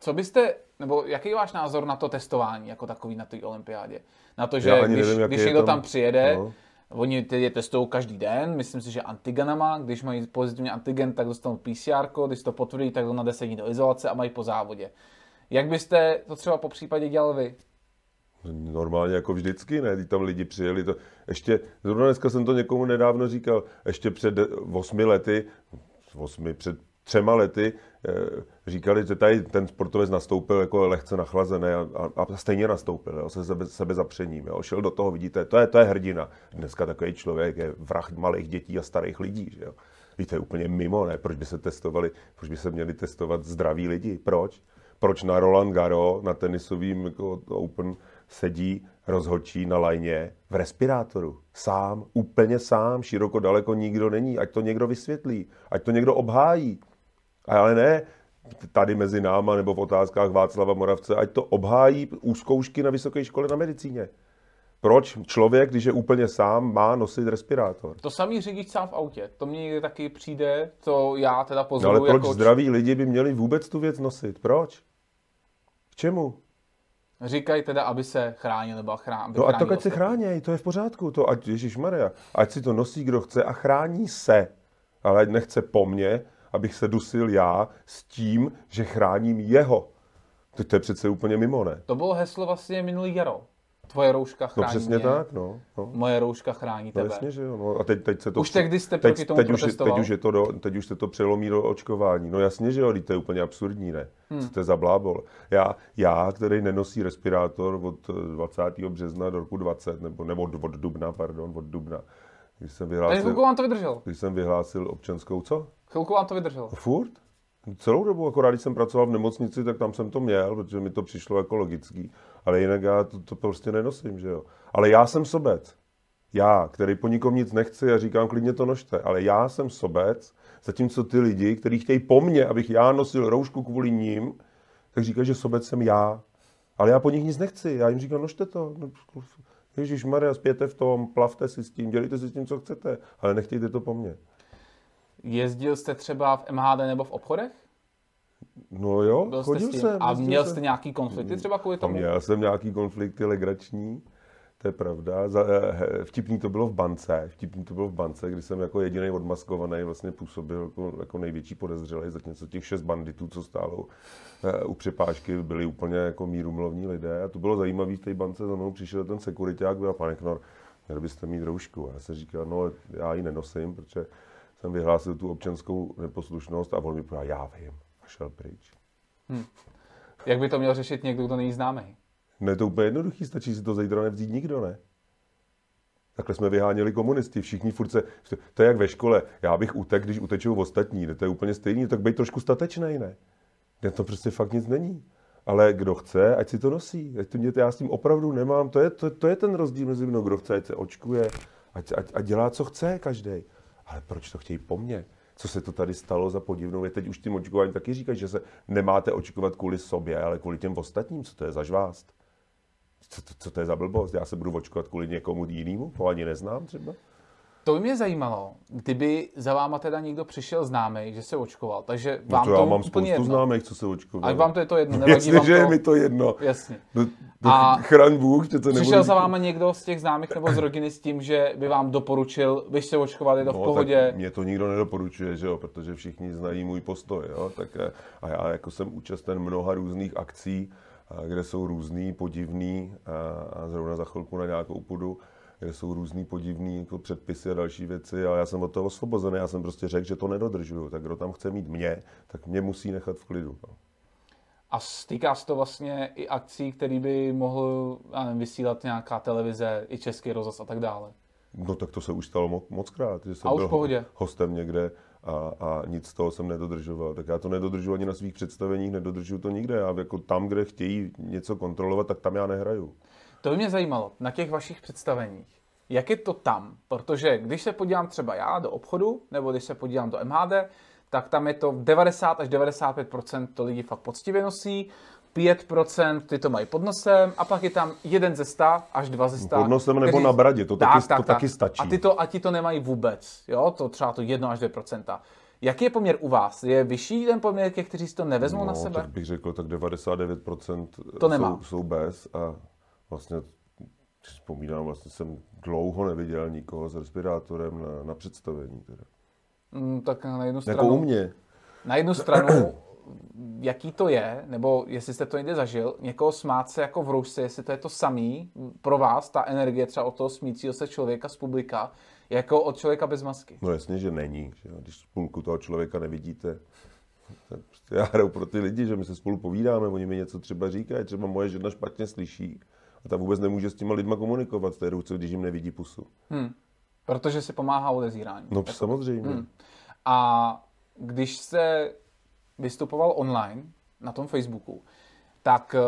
co byste, nebo jaký je váš názor na to testování jako takový na té olympiádě? Na to, že když, nevím, když někdo tam- tam přijede, no. Oni ty je testují každý den, myslím si, že antigenama, když mají pozitivní antigen, tak dostanou PCR, když to potvrdí, tak na 10 dní do izolace a mají po závodě. Jak byste to třeba po případě dělal vy? Normálně jako vždycky, ne? Teď tam lidi přijeli. To, ještě, zrovna dneska jsem to někomu nedávno říkal, ještě před osmi lety, osmi, před třema lety, eh, říkali, že tady ten sportovec nastoupil jako lehce nachlazený a, a, stejně nastoupil, jo, se sebe, sebe zapřením. Jo. Šel do toho, vidíte, to je, to je hrdina. Dneska takový člověk je vrah malých dětí a starých lidí. Že jo. Víte, úplně mimo, ne? Proč by se testovali, proč by se měli testovat zdraví lidi? Proč? Proč na Roland Garo, na tenisovým jako Open, sedí rozhodčí na lajně v respirátoru. Sám, úplně sám, široko daleko nikdo není. Ať to někdo vysvětlí, ať to někdo obhájí. Ale ne tady mezi náma nebo v otázkách Václava Moravce, ať to obhájí u zkoušky na vysoké škole na medicíně. Proč člověk, když je úplně sám, má nosit respirátor? To samý řidič sám v autě, to mně taky přijde, to já teda No pozoruju ale proč jako zdraví lidi by měli vůbec tu věc nosit? Proč? K čemu? Říkají teda, aby se chránil nebo chránil. No a tak ať se chráněj, to je v pořádku, to ať, Ježíš Maria, ať si to nosí, kdo chce a chrání se, ale ať nechce po mně, abych se dusil já s tím, že chráním jeho. To, je přece úplně mimo, ne? To bylo heslo vlastně minulý jaro. Tvoje rouška No chrání přesně mě, tak, no. no. moje rouška chrání No tebe. jasně, že jo. No, a teď, teď se to... Už tehdy jste teď, proti tomu teď, už, teď, už je to do, teď už se to přelomí do očkování. No jasně, že jo, to je úplně absurdní, ne? Hmm. Co to je za blábol? Já, já, který nenosí respirátor od eh, 20. března do roku 20, nebo, nebo od, od dubna, pardon, od dubna, když jsem vyhlásil, to vydržel. když jsem vyhlásil občanskou, co? Chvilku vám to vydržel. Furt? Celou dobu, akorát když jsem pracoval v nemocnici, tak tam jsem to měl, protože mi to přišlo jako logický. Ale jinak já to, to prostě nenosím, že jo. Ale já jsem sobec. Já, který po nikom nic nechci a říkám, klidně to nožte. Ale já jsem sobec, zatímco ty lidi, kteří chtějí po mně, abych já nosil roušku kvůli ním, tak říkají, že sobec jsem já. Ale já po nich nic nechci. Já jim říkám, nožte to. No, Ježíš Maria, spějte v tom, plavte si s tím, dělejte si s tím, co chcete, ale nechtějte to po mně. Jezdil jste třeba v MHD nebo v obchodech? No jo, Byl jste chodil jsem. A měl jsem. jste nějaký konflikty třeba kvůli tomu? měl jsem nějaký konflikty legrační, to je pravda. Za, eh, vtipný to bylo v bance, vtipný to bylo v bance, kdy jsem jako jediný odmaskovaný vlastně působil jako, jako největší podezřelý, zatímco těch šest banditů, co stálo eh, u přepážky, byli úplně jako mírumilovní lidé. A to bylo zajímavé v té bance, za mnou přišel ten sekuriták a pane Knor, měli byste mít roušku. A já jsem říkal, no já ji nenosím, protože jsem vyhlásil tu občanskou neposlušnost a on mi povedal, já vím. A šel pryč. Jak by to měl řešit někdo, kdo není známý? No je to úplně jednoduchý, stačí si to zítra nevzít nikdo, ne? Takhle jsme vyháněli komunisti, všichni furt se, to je jak ve škole, já bych utek, když utečou ostatní, to je úplně stejný, tak být trošku statečný, ne? Ne, to prostě fakt nic není. Ale kdo chce, ať si to nosí. Ať to mě, já s tím opravdu nemám. To je, to, to je ten rozdíl mezi mnou. Kdo chce, ať se očkuje, ať, ať, ať dělá, co chce každý. Ale proč to chtějí po mně? Co se to tady stalo za podivnou? Je teď už tím očkováním taky říkají, že se nemáte očkovat kvůli sobě, ale kvůli těm ostatním. Co to je za žvást? Co, to, co to je za blbost? Já se budu očkovat kvůli někomu jinému? To ani neznám třeba. To by mě zajímalo, kdyby za váma teda někdo přišel známý, že se očkoval, takže No vám to to, já mám úplně spoustu jedno. známých, co se očkovali. Ale vám to je to jedno, nevadí Jasně, vám že to. je mi to jedno. Jasně. No, no, A chraň Bůh, že to nebudu Přišel za váma někdo z těch známých nebo z rodiny s tím, že by vám doporučil, bys se očkoval, je to v No, pohodě. tak mě to nikdo nedoporučuje, že jo, protože všichni znají můj postoj, jo, tak eh, a já jako jsem účasten mnoha různých akcí, a kde jsou různý, podivný a, a zrovna za chvilku na nějakou půdu, kde jsou různý podivný jako předpisy a další věci, ale já jsem od toho osvobozený, já jsem prostě řekl, že to nedodržuju, tak kdo tam chce mít mě, tak mě musí nechat v klidu. No. A stýká se to vlastně i akcí, který by mohl nevím, vysílat nějaká televize, i český rozhlas a tak dále. No tak to se už stalo mo- moc krát, že jsem A už byl pohodě. hostem někde a, a nic z toho jsem nedodržoval. Tak já to nedodržuji ani na svých představeních, nedodržuju to nikde. Já jako tam, kde chtějí něco kontrolovat, tak tam já nehraju. To by mě zajímalo na těch vašich představeních. Jak je to tam? Protože když se podívám třeba já do obchodu, nebo když se podívám do MHD, tak tam je to 90 až 95% to lidi fakt poctivě nosí, 5% ty to mají pod nosem a pak je tam jeden ze 100 až dva ze 100. Pod nosem nebo na bradě, to taky- to taky stačí. A ty to, a ti to nemají vůbec, jo, to třeba to 1 až 2%. Jaký je poměr u vás? Je vyšší ten poměr těch, kteří si to nevezmou na sebe? No, tak bych řekl, tak 99% To nemá. Jsou, jsou bez a vlastně vzpomínám, vlastně jsem dlouho neviděl nikoho s respirátorem na, na představení. Teda. Mm, tak na jednu stranu... Jako u mě. Na jednu stranu, jaký to je, nebo jestli jste to někde zažil, někoho smát se jako v roušce, jestli to je to samý pro vás, ta energie třeba od toho smícího se člověka z publika, jako od člověka bez masky. No jasně, že není. Že? jo. Když půlku toho člověka nevidíte, tak prostě já hraju pro ty lidi, že my se spolu povídáme, oni mi něco třeba říkají, třeba moje žena špatně slyší a ta vůbec nemůže s těma lidma komunikovat v té ruce, když jim nevidí pusu. Hm. Protože si pomáhá odezírání. No samozřejmě. Hm. A když jste vystupoval online na tom Facebooku, tak eh,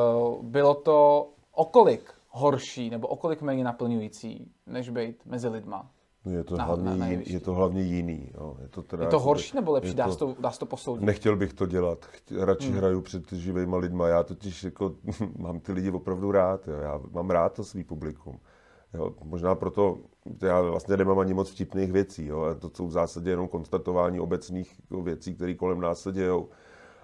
bylo to okolik horší nebo okolik méně naplňující, než být mezi lidma. No Je to, Na- hlavně, na- je to hlavně jiný. Jo. Je to, teda Je to jako- horší nebo lepší? Dá to, dá to posoudit? Nechtěl bych to dělat. Chtě- Radši Hmm. hraju před živýma lidma. Já totiž jako, mám ty lidi opravdu rád. Jo. Já mám rád to svý publikum. Jo. Možná proto já vlastně nemám ani moc vtipných věcí. Jo. To jsou v zásadě jenom konstatování obecných jako věcí, které kolem nás se dějou.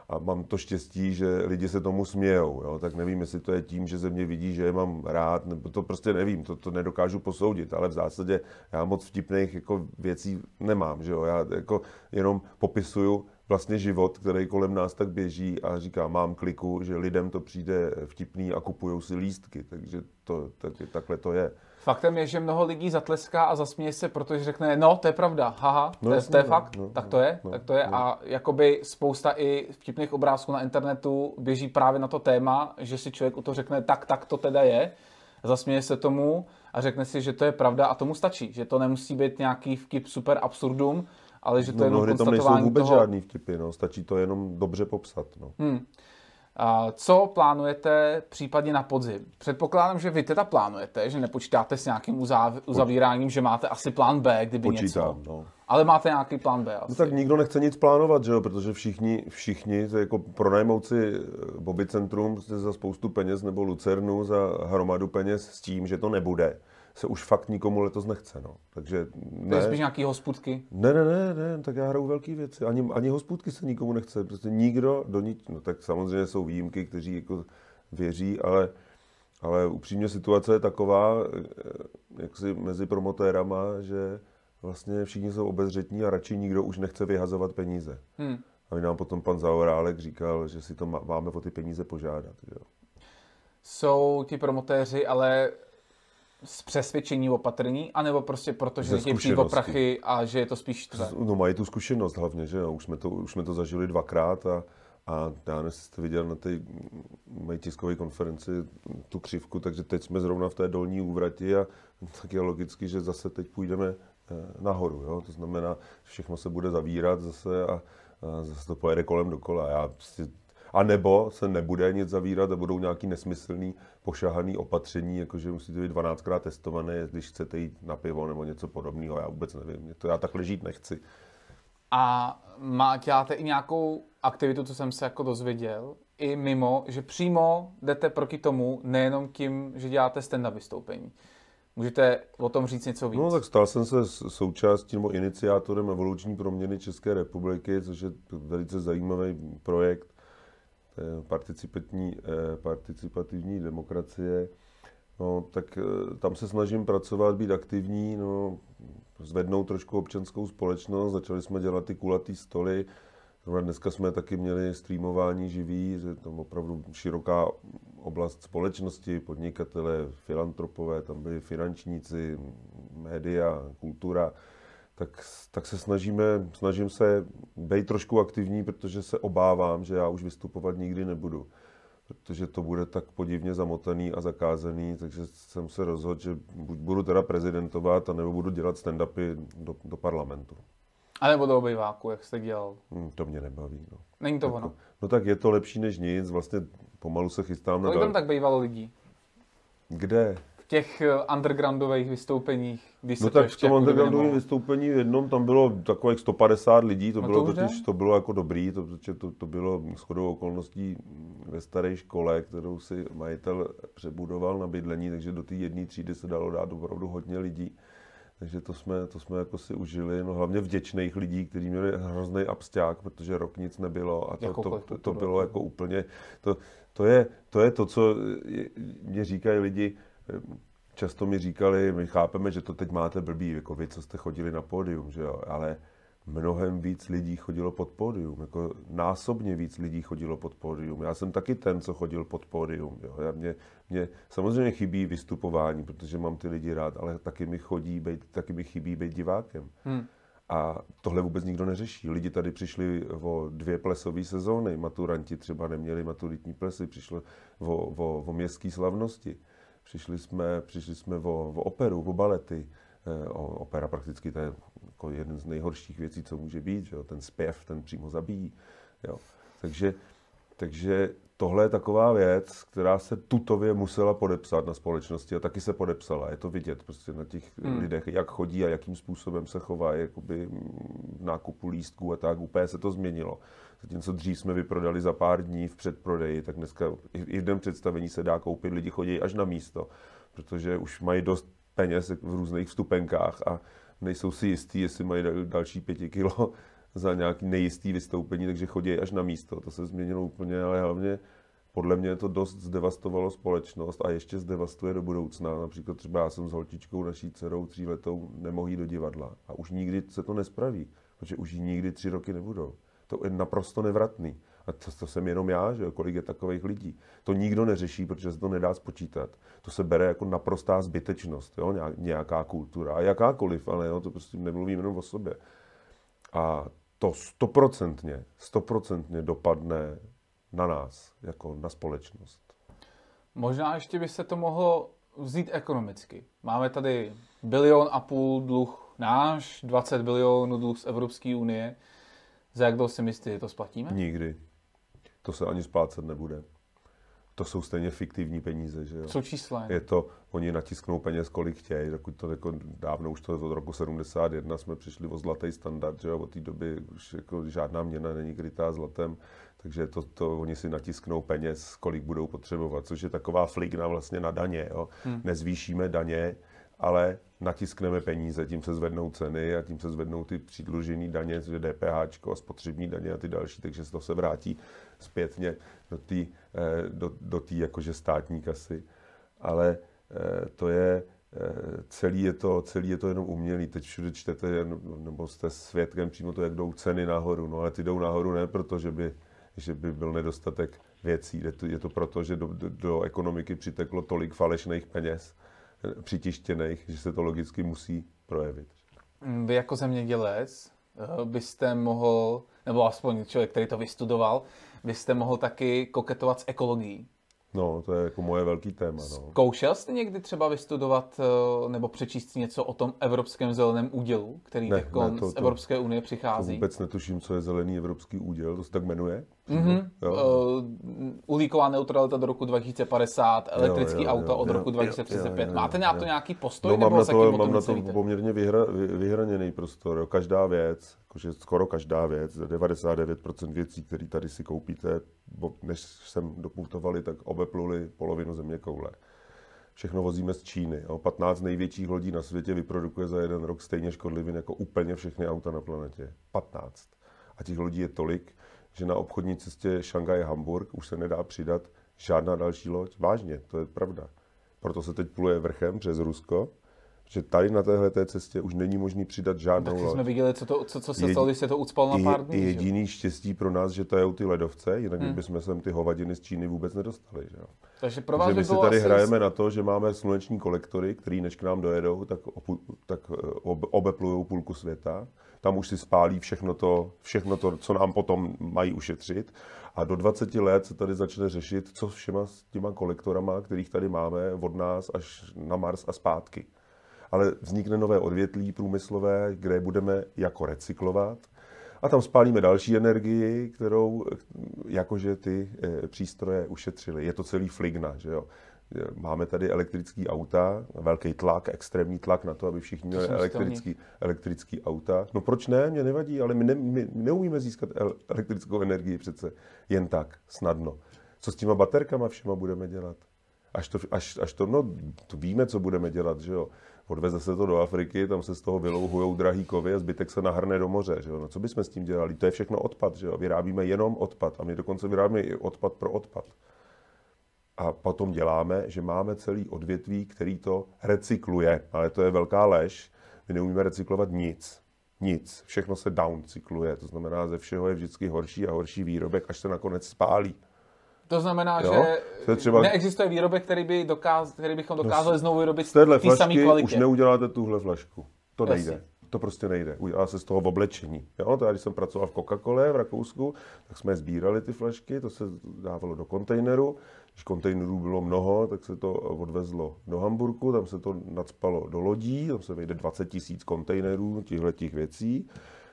A mám to štěstí, že lidi se tomu smějou. Jo. Tak nevím, jestli to je tím, že ze mě vidí, že je mám rád, nebo to prostě nevím, to, to nedokážu posoudit, ale v zásadě já moc vtipných jako věcí nemám. Že jo. Já jako jenom popisuju vlastně život, který kolem nás tak běží a říkám, mám kliku, že lidem to přijde vtipný a kupují si lístky, takže to, tak, takhle to je. Faktem je, že mnoho lidí zatleská a zasměje se, protože řekne, no, to je pravda, haha, No to, je, to je no, fakt, no, tak to je, no, tak to je. no. A jakoby spousta i vtipných obrázků na internetu běží právě na to téma, že si člověk u toho řekne, tak, tak to teda je, zasměje se tomu a řekne si, že to je pravda a tomu stačí, že to nemusí být nějaký vtip super absurdum, ale že to je No, jenom mnohdy tam nejsou konstatování vůbec toho, žádný vtipy, no. stačí to jenom dobře popsat. No. Hmm. Co plánujete případně na podzim? Předpokládám, že vy teda plánujete, že nepočítáte s nějakým uzáv- uzavíráním, že máte asi plán B, kdyby Počítám, něco. no. Ale máte nějaký plán B asi. No tak nikdo nechce nic plánovat, že jo? protože všichni, všichni to jako pronajmout si eh, Bobby Centrum za spoustu peněz nebo Lucernu za hromadu peněz s tím, že to nebude, se už fakt nikomu letos nechce. No. Takže To je spíš ne, nějaký hospudky. ne, ne, ne, ne, tak já hraju velké věci. Ani, ani hospůdky se nikomu nechce. Prostě nikdo do nic. No tak samozřejmě jsou výjimky, kteří jako věří, ale, ale upřímně situace je taková, eh, jak si mezi promotérama, že vlastně všichni jsou obezřetní a radši nikdo už nechce vyhazovat peníze. Hmm. A nám potom pan Zaorálek říkal, že si to má- máme o ty peníze požádat. Jo. Jsou ti promotéři ale z přesvědčení opatrní, anebo prostě proto, že chtějí přijít o prachy a že je to spíš štve. No mají tu zkušenost hlavně, že jo? Už jsme to, už jsme to zažili dvakrát a, a já jste viděl na té mají tiskové konferenci tu křivku, takže teď jsme zrovna v té dolní úvrati a tak je logicky, že zase teď půjdeme eh, nahoru, jo? To znamená, že všechno se bude zavírat zase a, a zase to pojede kolem dokola. Já prostě, a nebo se nebude nic zavírat a budou nějaký nesmyslný pošahaný opatření, jakože musíte být 12krát testované, když chcete jít na pivo nebo něco podobného. Já vůbec nevím, Mě to já takhle žít nechci. A má, děláte i nějakou aktivitu, co jsem se jako dozvěděl, i mimo, že přímo jdete proti tomu, nejenom tím, že děláte stand-up vystoupení. Můžete o tom říct něco víc? No tak stal jsem se součástí nebo iniciátorem evoluční proměny České republiky, což je velice zajímavý projekt participativní, eh, participativní demokracie. No, tak eh, tam se snažím pracovat, být aktivní, no, zvednout trošku občanskou společnost. Začali jsme dělat ty kulatý stoly, Zrovna dneska jsme taky měli streamování živý, že tam opravdu široká oblast společnosti, podnikatele, filantropové, tam byli finančníci, média, kultura, tak, tak se snažíme, snažím se být trošku aktivní, protože se obávám, že já už vystupovat nikdy nebudu protože to bude tak podivně zamotaný a zakázaný, takže jsem se rozhodl, že buď budu teda prezidentovat, nebo budu dělat stand-upy do, do parlamentu. A nebo do obejváku, jak jste dělal? Hmm, to mě nebaví. No. Není to jako, ono? No tak je to lepší než nic, vlastně pomalu se chystám Kolik na... tam tak bývalo lidí? Kde? V těch eh, undergroundových vystoupeních, když No se to tak v tom jako undergroundovém vystoupení v jednom tam bylo takových 150 lidí, to No to bylo už totiž, to bylo jako dobrý, to, protože to, to bylo shodou okolností ve staré škole, kterou si majitel přebudoval na bydlení, takže do té jedné třídy se dalo dát opravdu hodně lidí. Takže to jsme, to jsme jako si užili, no hlavně vděčných lidí, kteří měli hrozný absťák, protože rok nic nebylo a to, to, Jakoukoliv to, to kulturu, bylo jako. jako úplně, to, to, je, to je to, co je- mě říkají lidi, často mi říkali, my chápeme, že to teď máte blbý, jako vy, co jste chodili na pódium, že jo, ale mnohem víc lidí chodilo pod pódium, jako násobně víc lidí chodilo pod pódium. Já jsem taky ten, co chodil pod pódium. Jo. Já mě, mě samozřejmě chybí vystupování, protože mám ty lidi rád, ale taky mi chodí, být, taky mi chybí být divákem. Hmm. A tohle vůbec nikdo neřeší. Lidi tady přišli o dvě plesové sezóny, maturanti třeba neměli maturitní plesy, přišli o, o, o městské slavnosti. Přišli jsme, přišli jsme o, o operu, o balety. Eh, O, opera prakticky to je jako jeden z nejhorších věcí, co může být. Že jo? Ten zpěv, ten přímo zabíjí. Jo? Takže, takže tohle je taková věc, která se tutově musela podepsat na společnosti a taky se podepsala. Je to vidět prostě na těch Hmm. lidech, jak chodí a jakým způsobem se chovají jakoby mm, v nákupu lístků a tak. Úplně se to změnilo. Zatímco dřív jsme vyprodali za pár dní v předprodeji, tak dneska i v den představení se dá koupit, lidi chodí až na místo, protože už mají dost peněz v různých vstupenkách a nejsou si jistí, jestli mají dal- další pěti kilo za nějaký nejistý vystoupení, takže chodí až na místo. To se změnilo úplně, ale hlavně podle mě to dost zdevastovalo společnost a ještě zdevastuje do budoucna. Například třeba já jsem s holčičkou, naší dcerou tříletou, nemohl jít do divadla. A už nikdy se to nespraví, protože už jí nikdy tři roky nebudou. To je naprosto nevratný. A to, to jsem jenom já, že kolik je takových lidí. To nikdo neřeší, protože se to nedá spočítat. To se bere jako naprostá zbytečnost, jo, nějak- nějaká kultura. A jakákoliv, ale jo, to prostě nemluvím jenom o sobě. A to stoprocentně, stoprocentně dopadne na nás, jako na společnost. Možná ještě by se to mohlo vzít ekonomicky. Máme tady bilion a půl dluh náš, 20 bilionů dluh z Evropské unie. Za jak dlouho si myslíte, že to splatíme? Nikdy. To se ani splácet nebude. To jsou stejně fiktivní peníze, že jo? Co čísla? Je to, oni natisknou peněz, kolik chtějí, dokud to jako dávno už to od roku 71 jsme přišli o zlatý standard, že jo, od té doby už jako žádná měna není krytá zlatem, takže to, to oni si natisknou peněz, kolik budou potřebovat, což je taková fligna vlastně na daně, jo. Hmm. Nezvýšíme daně, ale natiskneme peníze, tím se zvednou ceny a tím se zvednou ty přidlužený daně, DPH a spotřební daně a ty další, takže to se vrátí zpětně do té eh, do, do tý jakože státní kasy. Ale eh, to je, eh, celý je to, celý je to jenom umělý. Teď všude čtete, nebo jste svědkem přímo to, jak jdou ceny nahoru. No ale ty jdou nahoru ne proto, že by, že by byl nedostatek věcí. Je to, je to proto, že do, do, do ekonomiky přiteklo tolik falešných peněz, přitištěných, že se to logicky musí projevit. Vy jako zemědělec eh, byste mohl, nebo aspoň člověk, který to vystudoval, byste mohl taky koketovat s ekologií. No, to je jako moje velký téma. No. Zkoušel jste někdy třeba vystudovat eh, nebo přečíst si něco o tom Evropském zeleném údělu, který Ne, ne, to- z to- Evropské unie To přichází? vůbec netuším, co je zelený evropský úděl, to se tak jmenuje. Mhm. Jo. Uh, uhlíková neutralita do roku 2050, elektrické jo, auta jo, od jo, roku jo, 2035. jo, jo, Máte na to jo. nějaký postoj, No, nebo mám na zatím to, mám na to poměrně vyhra, vy- vyhraněný prostor. Jo. Každá věc, jakože skoro každá věc, 99% věcí, které tady si koupíte, bo- než sem doputovali, tak obepluli polovinu země koule. Všechno vozíme z Číny. Jo. 15 největších lodí na světě vyprodukuje za jeden rok stejně škodlivin jako úplně všechny auta na planetě. 15. A těch lodí je tolik, že na obchodní cestě Šangaj-Hamburg už se nedá přidat žádná další loď. Vážně, to je pravda. Proto se teď pluje vrchem přes Rusko, že tady na téhle té cestě už není možný přidat žádnou Tak loď. jsme viděli, co, to, co, co se Je- stalo, když se to ucpalo na pár dní. je že jediný štěstí pro nás, že tajou ty ledovce, jinak Hmm. bychom sem ty hovadiny z Číny vůbec nedostali. Že? Takže pro vás Takže by my si tady asi... hrajeme na to, že máme sluneční kolektory, který než k nám dojedou, tak, opu, tak eh, ob, obeplují půlku světa. Tam už si spálí všechno to, všechno to, co nám potom mají ušetřit. A do 20 let se tady začne řešit, co všema s těma kolektorama, kterých tady máme od nás až na Mars a zpátky. Ale vznikne nové odvětví průmyslové, kde budeme jako recyklovat. A tam spálíme další energii, kterou jakože ty eh, přístroje ušetřily. Je to celý fligna, že jo. Máme tady elektrické auta, velký tlak, extrémní tlak na to, aby všichni měli elektrický, elektrický auta. No proč ne, mě nevadí, ale my, ne, my neumíme získat el- elektrickou energii přece jen tak, snadno. Co s těma baterkama všema budeme dělat? Až to, až, až to, no, to víme, co budeme dělat, že jo. Odveze se to do Afriky, tam se z toho vylouhujou drahý kovy a zbytek se nahrne do moře, že jo. No co bychom s tím dělali? To je všechno odpad, že jo. Vyrábíme jenom odpad a my dokonce vyrábíme i odpad pro odpad. A potom děláme, že máme celý odvětví, který to recykluje. Ale to je velká lež. My neumíme recyklovat nic. Nic. Všechno se downcykluje. To znamená, ze všeho je vždycky horší a horší výrobek, až se nakonec spálí. To znamená, Jo, že to třeba- neexistuje výrobek, který, by dokáz, který bychom dokázali znovu vyrobit Z téhle flašky už kvalitě. neuděláte tuhle flašku. To Jasně. nejde. To prostě nejde. Udělá se z toho v oblečení. Jo? To já, když jsem pracoval v Coca-Cole v Rakousku, tak jsme sbírali ty flašky, to se dávalo do kontejneru. Když kontejnerů bylo mnoho, tak se to odvezlo do Hamburku, tam se to nadspalo do lodí, tam se vejde 20 tisíc kontejnerů těchto těch věcí.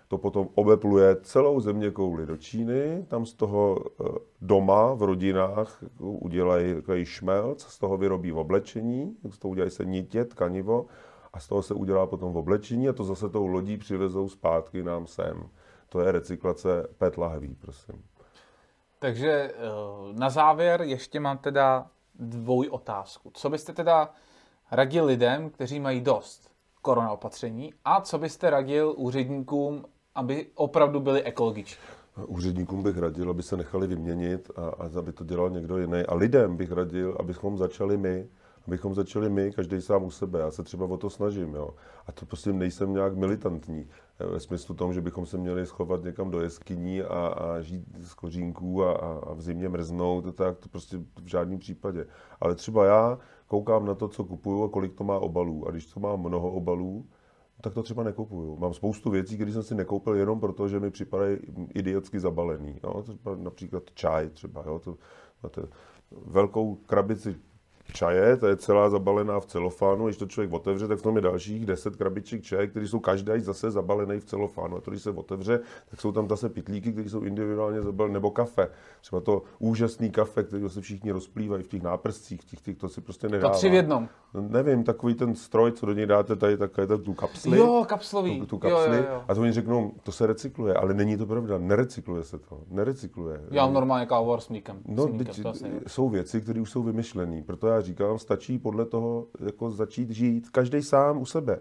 To potom obepluje celou země kouli do Číny, tam z toho eh, doma v rodinách jako udělají takový šmelc, z toho vyrobí oblečení, z toho udělají se nitě, tkanivo a z toho se udělá potom v oblečení a to zase tou lodí přivezou zpátky nám sem. To je recyklace PET lahví, prosím. Takže eh, na závěr ještě mám teda dvoj otázku. Co byste teda radil lidem, kteří mají dost korona opatření a co byste radil úředníkům, aby opravdu byli ekologičtí? Úředníkům bych radil, aby se nechali vyměnit a, a aby to dělal někdo jiný. A lidem bych radil, abychom začali my, abychom začali my, každý sám u sebe. Já se třeba o to snažím, jo. A to prostě nejsem nějak militantní. eh, Ve smyslu tom, že bychom se měli schovat někam do jeskyní a, a žít z kořínků a, a, v zimě mrznout, tak to prostě v žádném případě. Ale třeba já koukám na to, co kupuju a kolik to má obalů. A když to má mnoho obalů, tak to třeba nekupuju. Mám spoustu věcí, které jsem si nekoupil jenom proto, že mi připadají idiotsky zabalený. Jo? Třeba například čaj třeba. Jo? To, máte velkou krabici čaje, to je celá zabalená v celofánu, když to člověk otevře, tak v tom je dalších 10 krabiček čaje, které jsou každý zase zabalený v celofánu. A to, když se otevře, tak jsou tam zase pitlíky, které jsou individuálně zabalené, nebo kafe. Třeba to úžasný kafe, který se všichni rozplývají v těch náprscích, těch, těch, to si prostě To nedává. tři v jednom. No, nevím, takový ten stroj, co do něj dáte tady, takové to, tu kapsli. Jo, kapslový. Tu, tu Jo, kapsli. jo, jo. A to oni řeknou, to se recykluje, ale není to pravda, nerecykluje se to, nerecykluje. Já mám normálně kávu s mlíkem. No, s mlíkem, teď to jsou věci, které už jsou vymyšlené. Proto já říkám, stačí podle toho jako začít žít. Každý sám u sebe.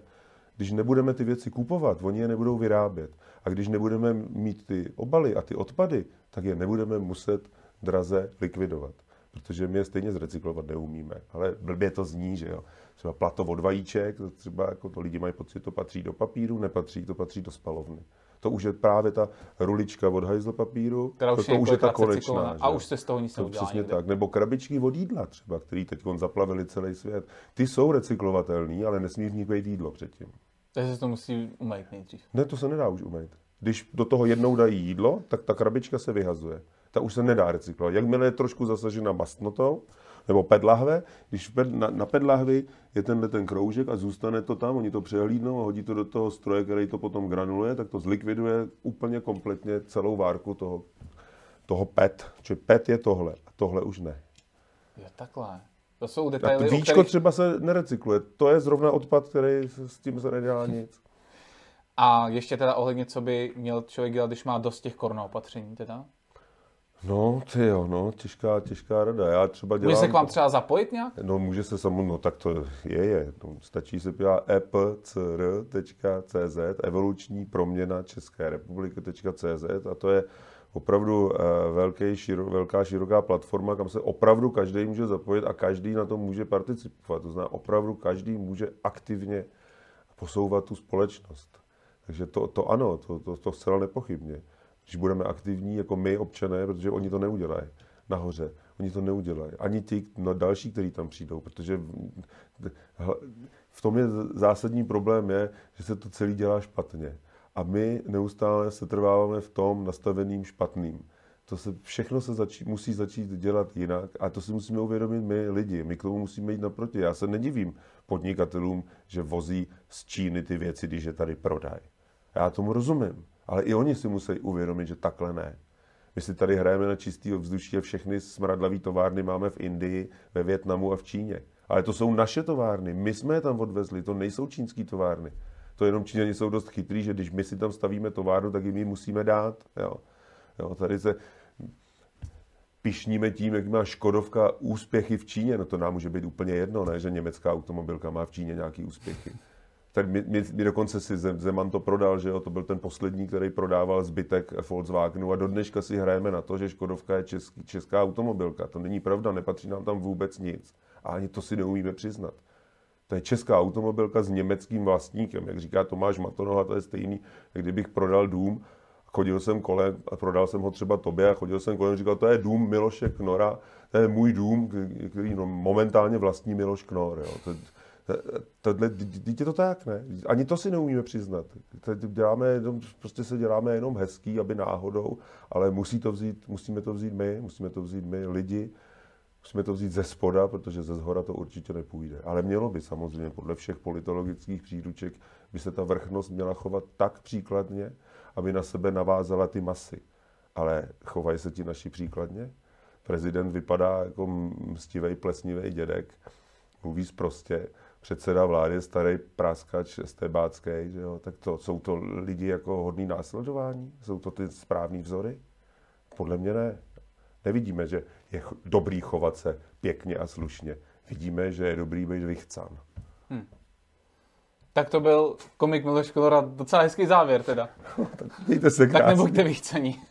Když nebudeme ty věci kupovat, oni je nebudou vyrábět. A když nebudeme mít ty obaly a ty odpady, tak je nebudeme muset draze likvidovat. Protože my je stejně zrecyklovat neumíme. Ale blbě to zní, že jo. Třeba plato od vajíček, třeba jako to lidi mají pocit, to patří do papíru, nepatří, to patří do spalovny. To už je právě ta rulička od hajzl papíru, Která to, už to je už je ta konečná. a už se z toho nic To neudělá přesně tak. Nebo krabičky od jídla třeba, který teď zaplavili celý svět. Ty jsou recyklovatelný, ale nesmí v nich být jídlo předtím. Takže se to musí umýt nejdřív. Ne, to se nedá už umýt. Když do toho jednou dají jídlo, tak ta krabička se vyhazuje. Ta už se nedá recyklovat. Jakmile je trošku zasažena mastnotou, nebo pedlahve, když ped, na, na pedlahvi je tenhle ten kroužek a zůstane to tam, oni to přehlídnou a hodí to do toho stroje, který to potom granuluje, tak to zlikviduje úplně kompletně celou várku toho, toho PET. Čili PET je tohle a tohle už ne. Jo, takhle. To jsou detaily, o víčko kterých... třeba se nerecykluje. To je zrovna odpad, který s tím se nedělá nic. A ještě teda ohledně, co by měl člověk dělat, když má dost těch korona opatření teda? No, ty jo, no, těžká, těžká rada. Já třeba dělám... Může se k vám třeba zapojit nějak? No, může se samo, no tak to je, je. No, stačí se podívat epcr.cz, evoluční proměna České republiky.cz a to je opravdu eh, velký, širo, velká, široká platforma, kam se opravdu každý může zapojit a každý na tom může participovat. To znamená, opravdu každý může aktivně posouvat tu společnost. Takže to, to ano, to, to, to zcela nepochybně. Když budeme aktivní jako my, občané, protože oni to neudělají nahoře. Oni to neudělají. Ani ti no, další, kteří tam přijdou, protože v tom je zásadní problém je, že se to celý dělá špatně. A my neustále se trváváme v tom nastaveným špatným. To se, všechno se začí, musí začít dělat jinak a to si musíme uvědomit my lidi. My k tomu musíme jít naproti. Já se nedivím podnikatelům, že vozí z Číny ty věci, když je tady prodají. Já tomu rozumím, ale i oni si musí uvědomit, že takhle ne. My si tady hrajeme na čistý ovzduší a všechny smradlavé továrny máme v Indii, ve Větnamu a v Číně. Ale to jsou naše továrny, my jsme je tam odvezli, to nejsou čínské továrny. To jenom Číňani jsou dost chytrý, že když my si tam stavíme továrnu, tak jim ji musíme dát. Jo. Jo, tady se pišníme tím, jak má Škodovka úspěchy v Číně. No to nám může být úplně jedno, ne, že německá automobilka má v Číně nějaký úspěchy. Tak mi, mi, mi dokonce si Zeman to prodal, že jo, to byl ten poslední, který prodával zbytek Volkswagenu a do dneška si hrajeme na to, že Škodovka je český, česká automobilka. To není pravda, nepatří nám tam vůbec nic. A ani to si neumíme přiznat. To je česká automobilka s německým vlastníkem. Jak říká Tomáš Matonoha, to je stejný, kdybych prodal dům, chodil jsem kolem a prodal jsem ho třeba tobě a chodil jsem kolem a říkal, to je dům Miloše Knora, to je můj dům, který no, momentálně vlastní Miloš Knor. Jo. To, Tohle, dítě to tak, ne? Ani to si neumíme přiznat. Děláme jenom, prostě se děláme jenom hezký, aby náhodou, ale musí to vzít, musíme to vzít my, musíme to vzít my lidi, musíme to vzít ze spoda, protože ze zhora to určitě nepůjde. Ale mělo by samozřejmě, podle všech politologických příruček, by se ta vrchnost měla chovat tak příkladně, aby na sebe navázala ty masy. Ale chovají se ti naši příkladně? Prezident vypadá jako mstivý, plesnivý dědek, mluví prostě, předseda vlády, starý práskač estebácký, že jo, tak to, jsou to lidi jako hodný následování? Jsou to ty správný vzory? Podle mě ne. Nevidíme, že je dobrý chovat se pěkně a slušně. Vidíme, že je dobrý být vychcán. Hmm. Tak to byl komik Miloš Kolora, docela hezký závěr teda. tak mějte se krásně. Tak nebuďte vychcení.